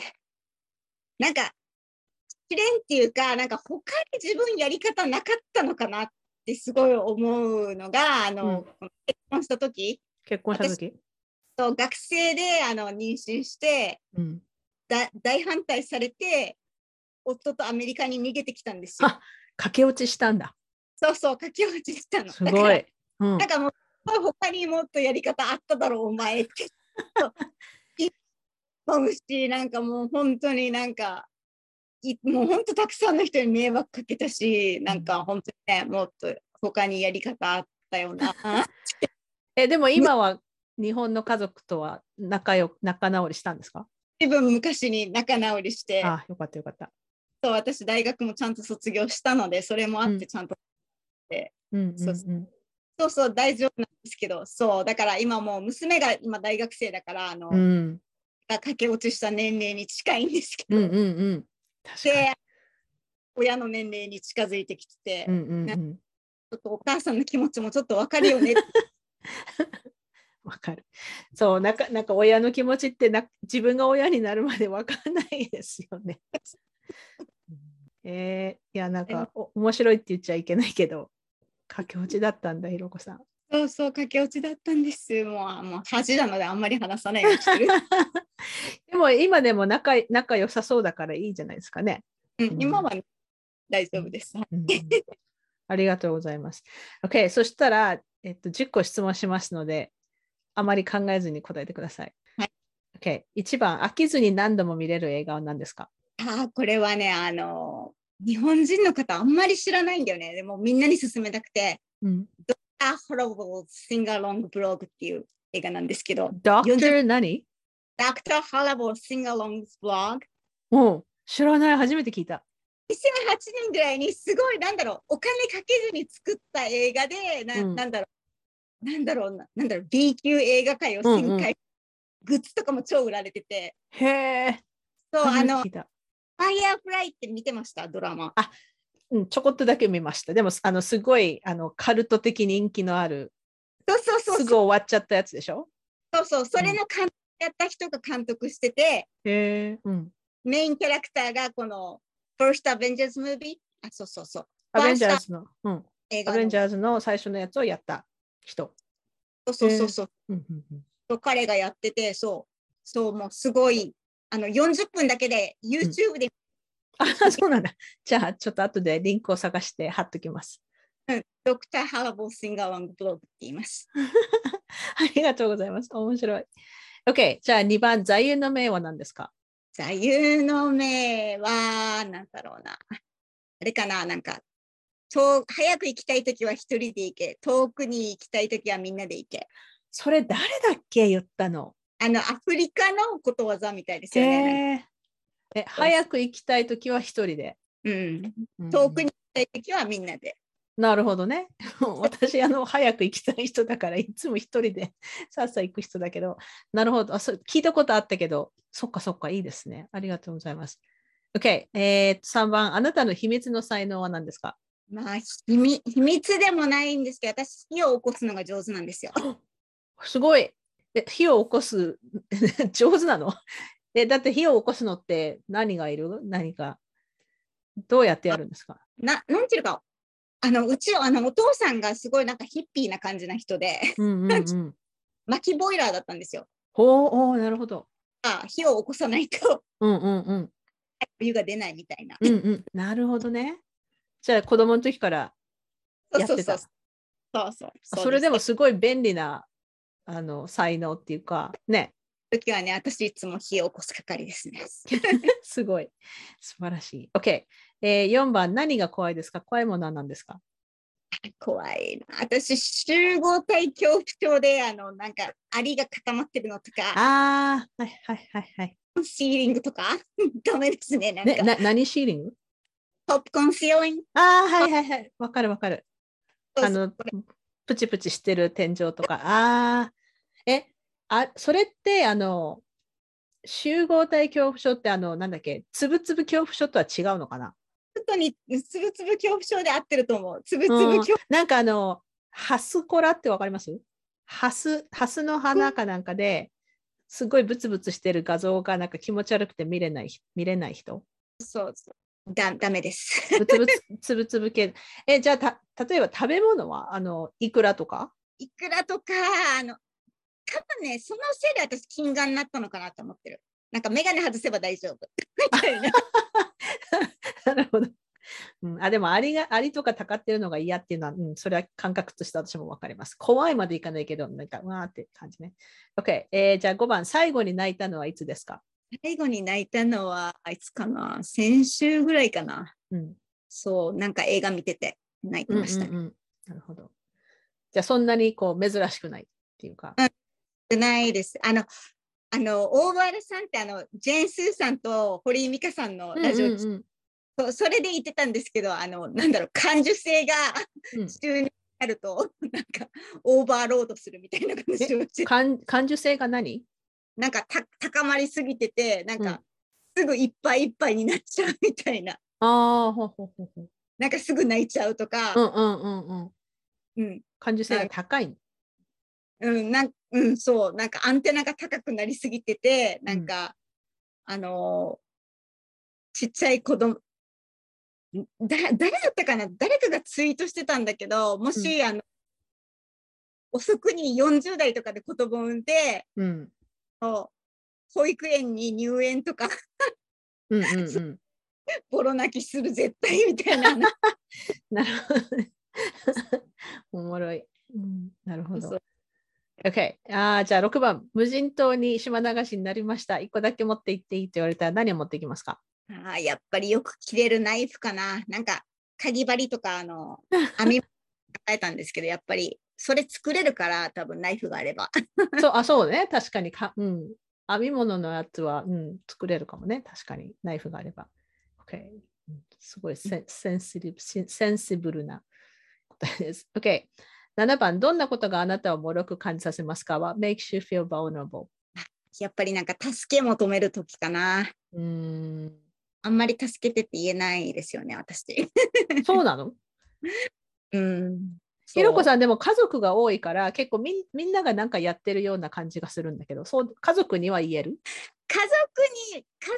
なんか、試練っていうか、なんか他に自分やり方なかったのかなってすごい思うのが、あの、うん結婚した時結婚した時？と学生であの妊娠してうん。だ大反対されて夫とアメリカに逃げてきたんですよ。あ駆け落ちしたんだ。そうそう駆け落ちしたの。すごだからい。うんなんかもう他にもっとやり方あっただろうお前 って。思うしなんかもう本当になんかいもう本当たくさんの人に迷惑かけたしなんか本当にねもっと他にやり方あったよな。え、でも今は日本の家族とは仲よ仲直りしたんですか？自分昔に仲直りしてあ、よかったよかった。そう私大学もちゃんと卒業したのでそれもあっうんてちゃんと、うんうんそううん。そうそう大丈夫なんですけどそうだから今もう娘が今大学生だからあの、うん駆け落ちした年齢に近いんですけど、うんうんうん。で親の年齢に近づいてきてて、うんうんうん。ちょっとお母さんの気持ちもちょっとわかるよね わかる。そう、なんか、なんか親の気持ちってな、自分が親になるまでわかんないですよね。えー、いや、なんか、お面白いって言っちゃいけないけど、駆け落ちだったんだ、ひろこさん。そうそう駆け落ちだったんですもうもう恥なのであんまり話さないようにしてる、でも今でも仲仲良さそうだからいいじゃないですかね。うん、今は、ね、大丈夫です、うんありがとうございます。OK、そしたら、えっと、10個質問しますので、あまり考えずに答えてください。はい。OK、一番飽きずに何度も見れる映画は何ですか？あーこれはねあの日本人の方あんまり知らないんだよね。でもみんなに勧めたくて。うん。「A Horrible Sing-Along Blog」っていう映画なんですけど。Doctor 何？Dr. Horrible Sing-Along Blog もう知らない、初めて聞いた。2008年ぐらいにすごいなんだろう。お金かけずに作った映画でな,、うん。ん、なんだろう。なんだろうな。なんだろう。B 級映画界をうんうん。旋回、グッズとかも超売られてて。へえ。そうあのファイヤーフライって見てました？ドラマ。うん、ちょこっとだけ見ました。でも、あの、すごい、あの、カルト的人気のある、そうそうそうすぐ終わっちゃったやつでしょ？そうそう。それの監督やった人が監督してて。うん。メインキャラクターがこの First Avengers Movie あそうそうそう。アベンジャーズの、うん。映画の。アベンジャーズの最初のやつをやった人。そうそうそうそう。うんうんうん。そう彼がやっててそう。そうもうすごいあの40分だけで YouTube で、あ、そうなんだ。じゃあ、ちょっと後でリンクを探して貼っときます。ドクター・ハーボー・シンガーワンブログって言います。ありがとうございます。面白い。OK。じゃあ、2番、座右の銘は何ですか？座右の銘は、なんだろうな。あれかな、なんか、遠早く行きたいときは一人で行け、遠くに行きたいときはみんなで行け。それ誰だっけ？言ったの。あの、アフリカのことわざみたいですよね。へえ。え、早く行きたいときは一人で。うん、うん遠くに行きたいときはみんなで。なるほどね。私、あの、早く行きたい人だから、いつも一人で さっさ行く人だけど、なるほど。あそう聞いたことあったけど、そっかそっか、いいですね。ありがとうございます。OK。えー、3番、あなたの秘密の才能は何ですか？まあ、秘密秘密でもないんですけど、私、火を起こすのが上手なんですよ。すごい。え火を起こす 上手なの？えだって火を起こすのって何がいる？何かどうやってやるんですか？ななんていうか、あの、うちあのお父さんがすごいなんかヒッピーな感じな人で、うんうんうん。薪ボイラーだったんですよ。ほうおーなるほど。あ火を起こさないとうんうんうん。お湯が出ないみたいな。うんうん。なるほどね。じゃあ子供の時からやってた。そうそうそう。そうそれでもすすごい便利なあの才能っていうか、ね、時はね、私いつも火を起こす係ですね。すごい。素晴らしい。OK。えー、4番、何が怖いですか？怖いものは何ですか？怖いな。私、集合体恐怖症で、あの、なんか、アリが固まってるのとか、ああ、はいはいはいはい。シーリングとか、ダメですね。なんね、か、な何シーリング？ポップコーンシーリング。ああ、はいはいはい。わかるわかる。あの、プチプチしてる天井とか。ああ、え、あ、それって、あの、集合体恐怖症って、あの、なんだっけ、つぶつぶ恐怖症とは違うのかな？本当につぶつぶ恐怖症で合ってると思う。つぶつぶうん恐怖なんかあの、ハスコラってわかります？ハス、ハスの花かなんかで、すごいブツブツしてる画像がなんか気持ち悪くて見れない、見れない人。そうだダメです。ブツブツ、つぶつぶ系。え、じゃあた、例えば食べ物は、あの、イクラとか？いくらとか、あの、多分ね、そのせいで私、金眼になったのかなと思ってる。なんか、眼鏡外せば大丈夫。みたいな。なるほど。うん、あでもアリが、アリとかたかってるのが嫌っていうのは、うん、それは感覚として私もわかります。怖いまでいかないけど、なんか、うわーって感じね。OK、えーじゃあ5番、最後に泣いたのはいつですか？最後に泣いたのは、あいつかな先週ぐらいかな。うん。そう、なんか映画見てて泣いてましたね。うんうんうんなるほど。じゃあそんなにこう珍しくないっていうか。ないです。あの、あの、大原さんってあの、ジェーン・スーさんと堀井美香さんのラジオ、うんうんうんそれで言ってたんですけど、あの、なんだろう、感受性がうん中になると、なんか、オーバーロードするみたいな感じをして、感感受性が何？なんかた高まりすぎてて、なんか、うんすぐいっぱいいっぱいになっちゃうみたいな。ああ、ほうほうほうほう。なんかすぐ泣いちゃうとか、うんうんうんうん。うん、感受性が高い。うん、なんうん、そう、なんかアンテナが高くなりすぎてて、なんか、あのーちっちゃい子供、んだ誰だったかな？誰かがツイートしてたんだけど、もし、あの、遅くに40代とかで子供を産んで、うん。保育園に入園とか、うんうんうん。ボロ泣きする絶対みたいな。なるほどね。おもろい。うん、なるほど。OK。ああ、じゃあ6番。無人島に島流しになりました。1個だけ持って行っていいって言われたら何を持っていきますか？あーやっぱりよく切れるナイフかな。なんか、かぎ針とか、あの、網考えたんですけど、やっぱり、それ作れるから、多分ナイフがあれば。そう、あ、そうね。確かにか、うん。編み物のやつは、うん、作れるかもね。確かに。ナイフがあれば。OK。うんすごいセンセンシティブセンシブルな答えです。OK。7番、どんなことがあなたを脆く感じさせますか ?What makes you feel vulnerable? やっぱりなんか助け求めるときかな。うーんあんまり助けてって言えないですよね、私。そうなの？うん。ひろこん。さんでも家族が多いから結構みんみんながなんかやってるような感じがするんだけどそう家族には言える？家族に、家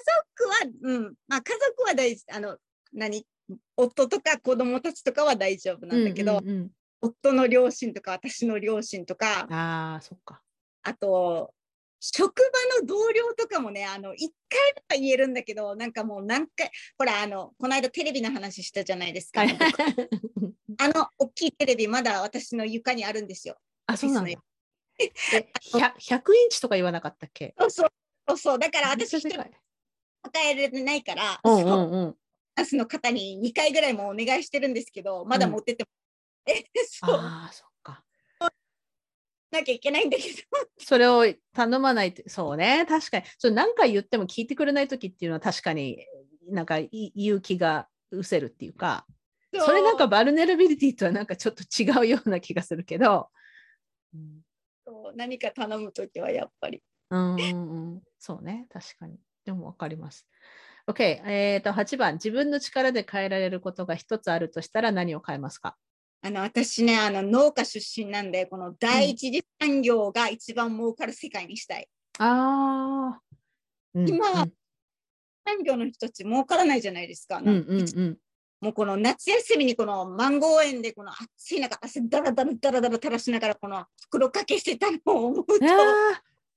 族は、うん。まあ家族は大事。あの、何？夫とか子供たちとかは大丈夫なんだけど、うんうんうん夫の両親とか私の両親とか、ああそっか。あと、職場の同僚とかもね、あの、一回は言えるんだけど、なんかもう何回、ほら、あの、この間テレビの話したじゃないですか。はい。あの、大きいテレビ、まだ私の床にあるんですよ。あそうなんだ。オフえ 100, 100インチとか言わなかったっけ？そうそうそう。だから私、一人抱えられないから、うんうんうん。ナスの方に2回ぐらいもお願いしてるんですけど、まだ持ってっても、えそう。ああそっか。なきゃいけないんだけど、それを頼まないとそうね。確かに。それ何回言っても聞いてくれない時っていうのは確かになんかい勇気が失せるっていうか。それなんかバルネラビリティとはなんかちょっと違うような気がするけど、うん。そう何か頼むときはやっぱり。うんうんうん、そうね、確かに。でも分かります。OK、えー、と8番、自分の力で変えられることが一つあるとしたら何を変えますか？あの私ねあの農家出身なんでこの第一次産業が一番儲かる世界にしたい。ああ、うん今うん産業の人たち儲からないじゃないですか。うんうんうん、もうこの夏休みにこのマンゴー園でこの暑い中汗だらだらだらだら垂らしながらこの袋かけしてたのを思うと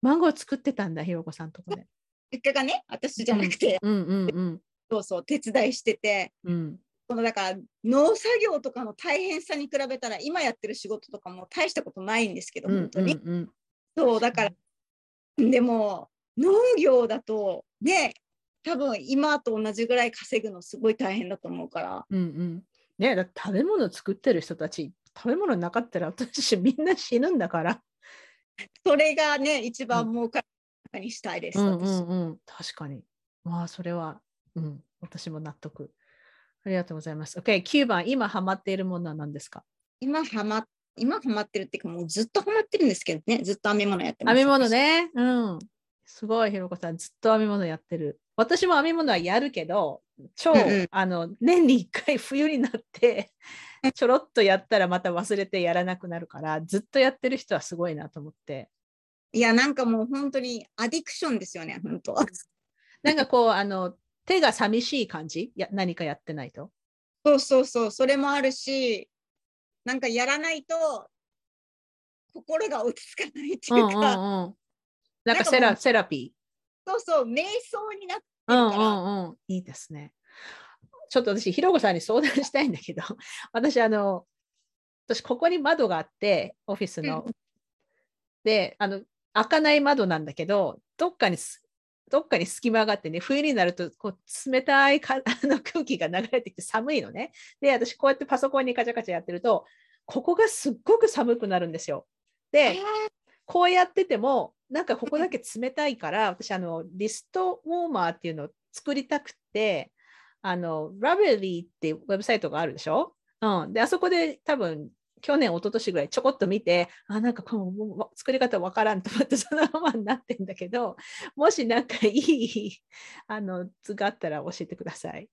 マンゴー作ってたんだ、ひろこさんとこで。実家がね私じゃなくて、うんうんうんそうそう手伝いしててうん。このだから農作業とかの大変さに比べたら今やってる仕事とかも大したことないんですけど、うん本当に、うんうんそうだからでも農業だとね多分今と同じぐらい稼ぐのすごい大変だと思うからうんうん。ねだ食べ物作ってる人たち、食べ物なかったら私みんな死ぬんだから。それがね一番儲かるにしたいです、うんう私んうん、確かに。まあ、それは、うん、私も納得。ありがとうございます。OK、9番、今ハマっているものは何ですか？今ハマ今ハマってるっていうかもうずっとハマってるんですけどねずっと編み物やってます編み物ね。うん。すごい、ひろこさん、ずっと編み物やってる。私も編み物はやるけど、超、うんうんあの年に1回冬になって、ちょろっとやったらまた忘れてやらなくなるから、ずっとやってる人はすごいなと思って。いやなんかもう本当にアディクションですよね本当なんかこう、あの、手が寂しい感じ？や何かやってないと？そうそうそうそれもあるしなんかやらないと心が落ち着かないってうんうんうん。いうか、なんかセラセラピー？そうそう瞑想になってうんうるから、んうん、いいですね。ちょっと私、ひろこさんに相談したいんだけど、私、あの、私、ここに窓があって、オフィスの。で、あの、開かない窓なんだけど、どっかにす、どっかに隙間があってね、冬になるとこう冷たいか あの空気が流れてきて寒いのね。で、私、こうやってパソコンにカチャカチャやってると、ここがすっごく寒くなるんですよ。で、こうやってても、なんかここだけ冷たいから、私、あの、リストウォーマーっていうのを作りたくて、あの、ラベリーっていうウェブサイトがあるでしょ？うん。で、あそこで多分、去年、一昨年ぐらいちょこっと見て、あ、なんかこの作り方わからんと思って、そのままになってんだけど、もしなんかいい、あの、図があったら教えてください。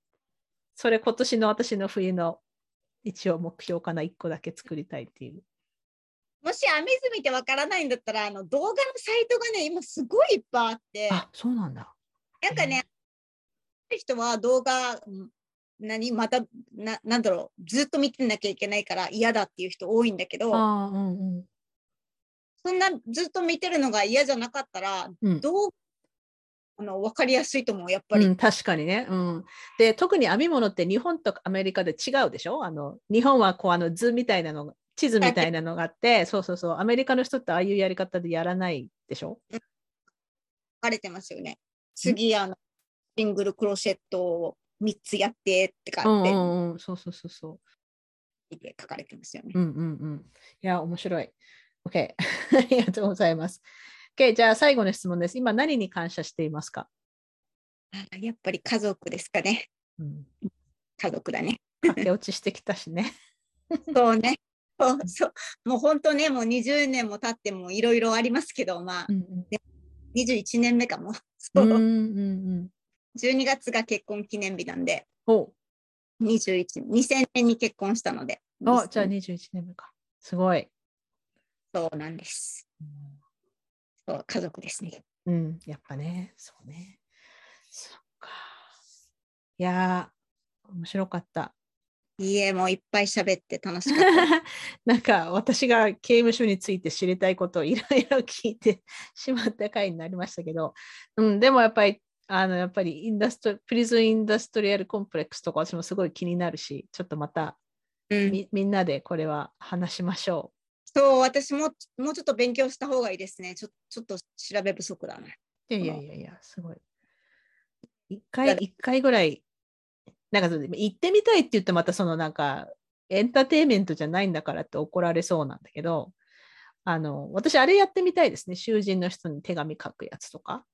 それ今年の私の冬の一応目標かな、1個だけ作りたいっていう。もし編み図見てわからないんだったらあの動画のサイトがね今すごいいっぱいあってあ、そうなんだ。なんかね、人は動画うん何またななんだろうずっと見てなきゃいけないから嫌だっていう人多いんだけどうんうん。そんなずっと見てるのが嫌じゃなかったらうん。動画あの分かりやすいと思うやっぱり、うん、確かにね、うん。で、特に編み物って日本とアメリカで違うでしょ？あの日本はこうあの図みたいなのが、地図みたいなのがあって、そうそうそう、アメリカの人ってああいうやり方でやらないでしょ？分かれてますよね。次あのシングルクロシェットを3つやってってうん感じでうんうん、そうそうそうそう。書かれてますよね、うんうんうん。いや、面白い。OK。ありがとうございます。OK、じゃあ最後の質問です。今何に感謝していますか、あやっぱり家族ですかねうん、家族だね。駆け落ちしてきたしね。そうね。そうそう。もう本当ね、もう20年も経ってもいろいろありますけど、まあ、うん21年目かも。うん。そうう。んうんうん。12月が結婚記念日なんで、お21、2000年に結婚したので。あ、じゃあ21年目か。すごい。そうなんです。そう、家族ですね。うん、やっぱね、そうね。そっか。いやー、面白かった。いいえ、もういっぱい喋って楽しかった。なんか私が刑務所について知りたいことをいろいろ聞いてしまった回になりましたけど、うん、でもやっぱり、あのやっぱりインダストプリズンインダストリアルコンプレックスとか私もすごい気になるし、ちょっとまたうん、みみんなでこれは話しましょそう、私ももうちょっと勉強した方がいいですね。ちょちょっと調べ不足だな。う。いやいやいやいや、すごい。一回、一回ぐらい、なんか行ってみたいって言ってまたそのなんかエンターテインメントじゃないんだからって怒られそうなんだけど、あの、私あれやってみたいですね。囚人の人に手紙書くやつとか。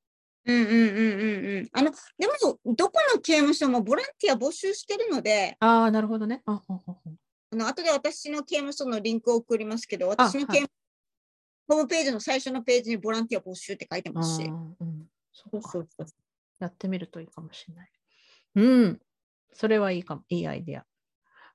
うんうんうんうんうん。あの、でも、どこの刑務所もボランティア募集してるので、ああ、なるほどね。あほんほんほんあの後で私の刑務所のリンクを送りますけど、私のはい刑務ホームページの最初のページにボランティア募集って書いてあますし。ーうん、そそうそうそうやってみるといいかもしれない。うん。それはいいかも。いいアイディア。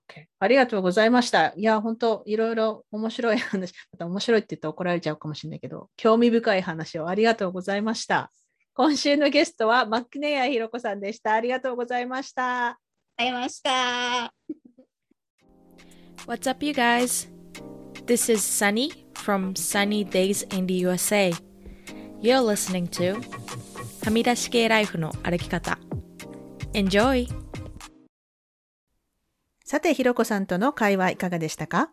OK ありがとうございました。いや、本当いろいろ面白い話、また面白いって言って怒られちゃうかもしれないけど、興味深い話をありがとうございました。今週のゲストはマックネイアひろこさんでした。ありがとうございました。ありました。What's up, you guys? This is Sunny from Sunny Days in the USA. You're listening to はみ出し系ライフの歩き方。Enjoy! さて、ひろこさんとの会話いかがでしたか？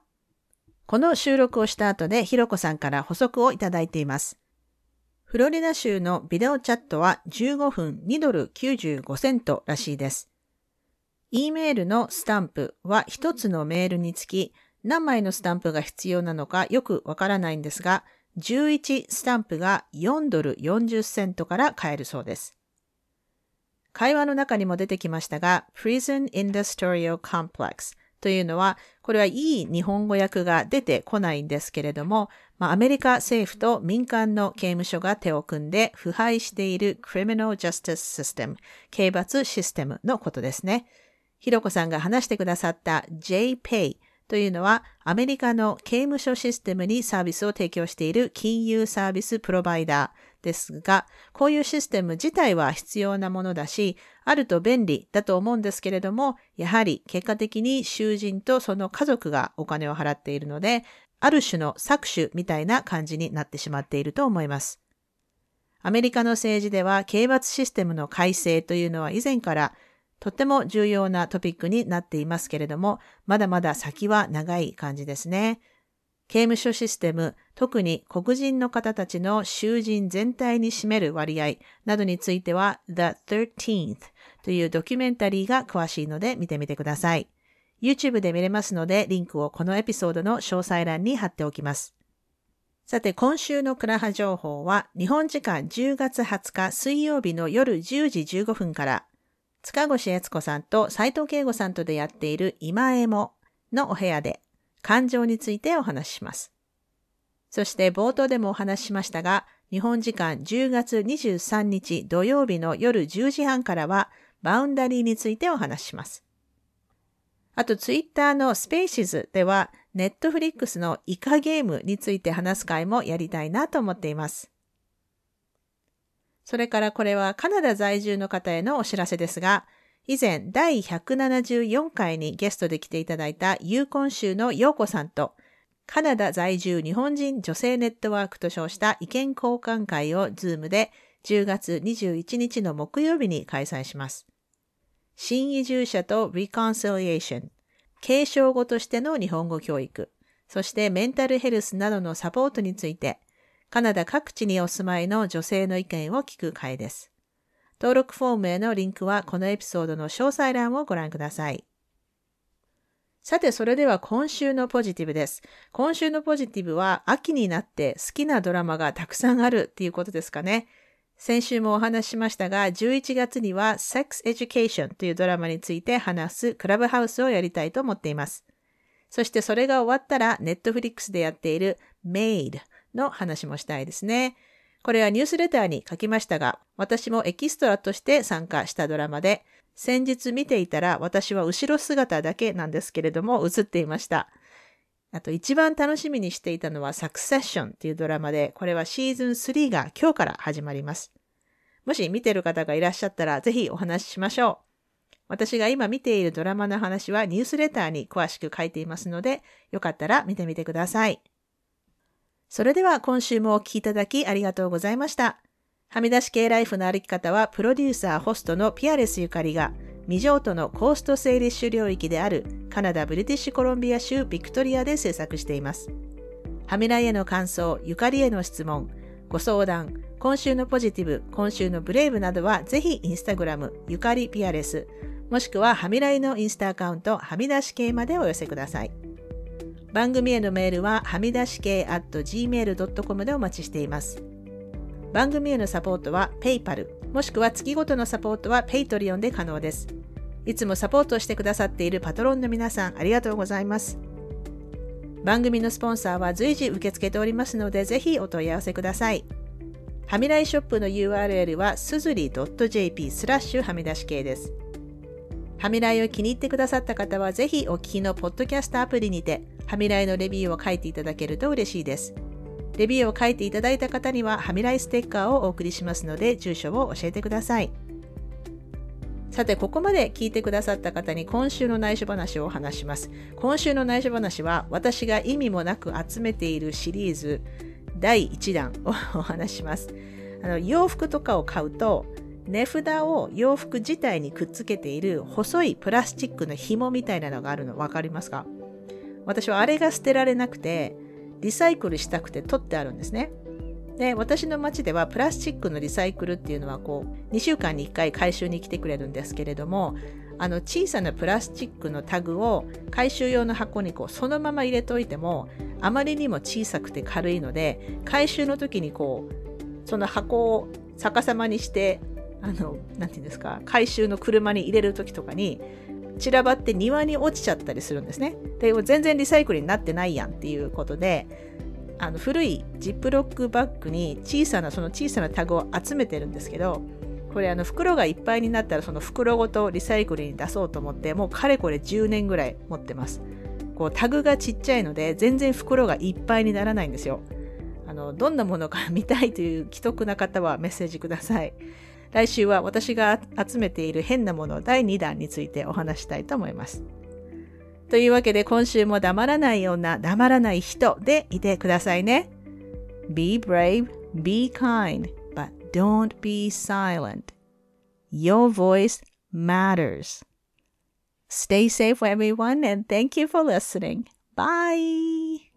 この収録をした後でひろこさんから補足をいただいています。フロリダ州のビデオチャットは15分2ドル95セントらしいです。E メールのスタンプは1つのメールにつき何枚のスタンプが必要なのかよくわからないんですが、11スタンプが4ドル40セントから買えるそうです。会話の中にも出てきましたが、Prison Industrial Complex というのは、これはいい日本語訳が出てこないんですけれども、まあ、アメリカ政府と民間の刑務所が手を組んで腐敗している Criminal Justice System、刑罰システムのことですね。ひろこさんが話してくださった JPay というのはアメリカの刑務所システムにサービスを提供している金融サービスプロバイダーですが、こういうシステム自体は必要なものだし、あると便利だと思うんですけれども、やはり結果的に囚人とその家族がお金を払っているので、ある種の搾取みたいな感じになってしまっていると思います。アメリカの政治では刑罰システムの改正というのは以前からとっても重要なトピックになっていますけれども、まだまだ先は長い感じですね。刑務所システム、特に黒人の方たちの囚人全体に占める割合などについては The 13th というドキュメンタリーが詳しいので見てみてください。YouTube で見れますのでリンクをこのエピソードの詳細欄に貼っておきます。さて、今週のクラハ情報は日本時間10月20日水曜日の夜10時15分から塚越悦子さんと斉藤慶吾さんとでやっている今エモのお部屋で感情についてお話しします。そして冒頭でもお話ししましたが、日本時間10月23日土曜日の夜10時半からはバウンダリーについてお話しします。あとツイッターのスペーシズではネットフリックスのイカゲームについて話す会もやりたいなと思っています。それからこれはカナダ在住の方へのお知らせですが、以前第174回にゲストで来ていただいたユーコン州のヨーコさんと、カナダ在住日本人女性ネットワークと称した意見交換会をズームで10月21日の木曜日に開催します。新移住者と Reconciliation、継承語としての日本語教育、そしてメンタルヘルスなどのサポートについて、カナダ各地にお住まいの女性の意見を聞く会です。登録フォームへのリンクはこのエピソードの詳細欄をご覧ください。さて、それでは今週のポジティブです。今週のポジティブは秋になって好きなドラマがたくさんあるっていうことですかね。先週もお話ししましたが、11月には Sex Education というドラマについて話すクラブハウスをやりたいと思っています。そしてそれが終わったら、Netflix でやっている Made の話もしたいですね。これはニュースレターに書きましたが、私もエキストラとして参加したドラマで、先日見ていたら私は後ろ姿だけなんですけれども映っていました。あと一番楽しみにしていたのはサクセッションっていうドラマで、これはシーズン3が今日から始まります。もし見てる方がいらっしゃったらぜひお話ししましょう。私が今見ているドラマの話はニュースレターに詳しく書いていますので、よかったら見てみてください。それでは今週もお聴きいただきありがとうございました。はみ出し系ライフの歩き方はプロデューサー、ホストのピアレスゆかりが未譲渡のコーストセーリッシュ領域であるカナダ・ブリティッシュコロンビア州ビクトリアで制作しています。はみらいへの感想、ゆかりへの質問、ご相談、今週のポジティブ、今週のブレイブなどはぜひインスタグラム、ゆかりピアレス、もしくははみらいのインスタアカウント、はみ出し系までお寄せください。番組へのメールははみ出し系 at gmail.com でお待ちしています。番組へのサポートは PayPal、もしくは月ごとのサポートは Patreon で可能です。いつもサポートしてくださっているパトロンの皆さん、ありがとうございます。番組のスポンサーは随時受け付けておりますので、ぜひお問い合わせください。はみらいショップの URL はすずり .jp スラッシュはみ出し系です。はみらいを気に入ってくださった方は、ぜひお聞きのポッドキャストアプリにて、はみらいのレビューを書いていただけると嬉しいです。レビューを書いていただいた方には、はみらいステッカーをお送りしますので、住所を教えてください。さて、ここまで聞いてくださった方に今週の内緒話をお話します。今週の内緒話は、私が意味もなく集めているシリーズ第1弾をお 話します。あの洋服とかを買うと、値札を洋服自体にくっつけている細いプラスチックの紐みたいなのがあるの分かりますか？私はあれが捨てられなくて、リサイクルしたくて取ってあるんですね。で、私の町ではプラスチックのリサイクルっていうのはこう、2週間に1回回収に来てくれるんですけれども、あの小さなプラスチックのタグを回収用の箱にこうそのまま入れておいてもあまりにも小さくて軽いので回収の時にこうその箱を逆さまにしてあの何て言うんですか回収の車に入れる時とかに散らばって庭に落ちちゃったりするんですね。で全然リサイクルになってないやんっていうことであの古いジップロックバッグに小さなその小さなタグを集めてるんですけどこれあの袋がいっぱいになったらその袋ごとリサイクルに出そうと思ってもうかれこれ10年ぐらい持ってます。こうタグがちっちゃいので全然袋がいっぱいにならないんですよ。あのどんなものか見たいという既得な方はメッセージください。来週は私が集めている変なもの第2弾についてお話したいと思います。というわけで今週も黙らない女、黙らない人でいてくださいね。Be brave, be kind, but don't be silent. Your voice matters. Stay safe, everyone, and thank you for listening. Bye!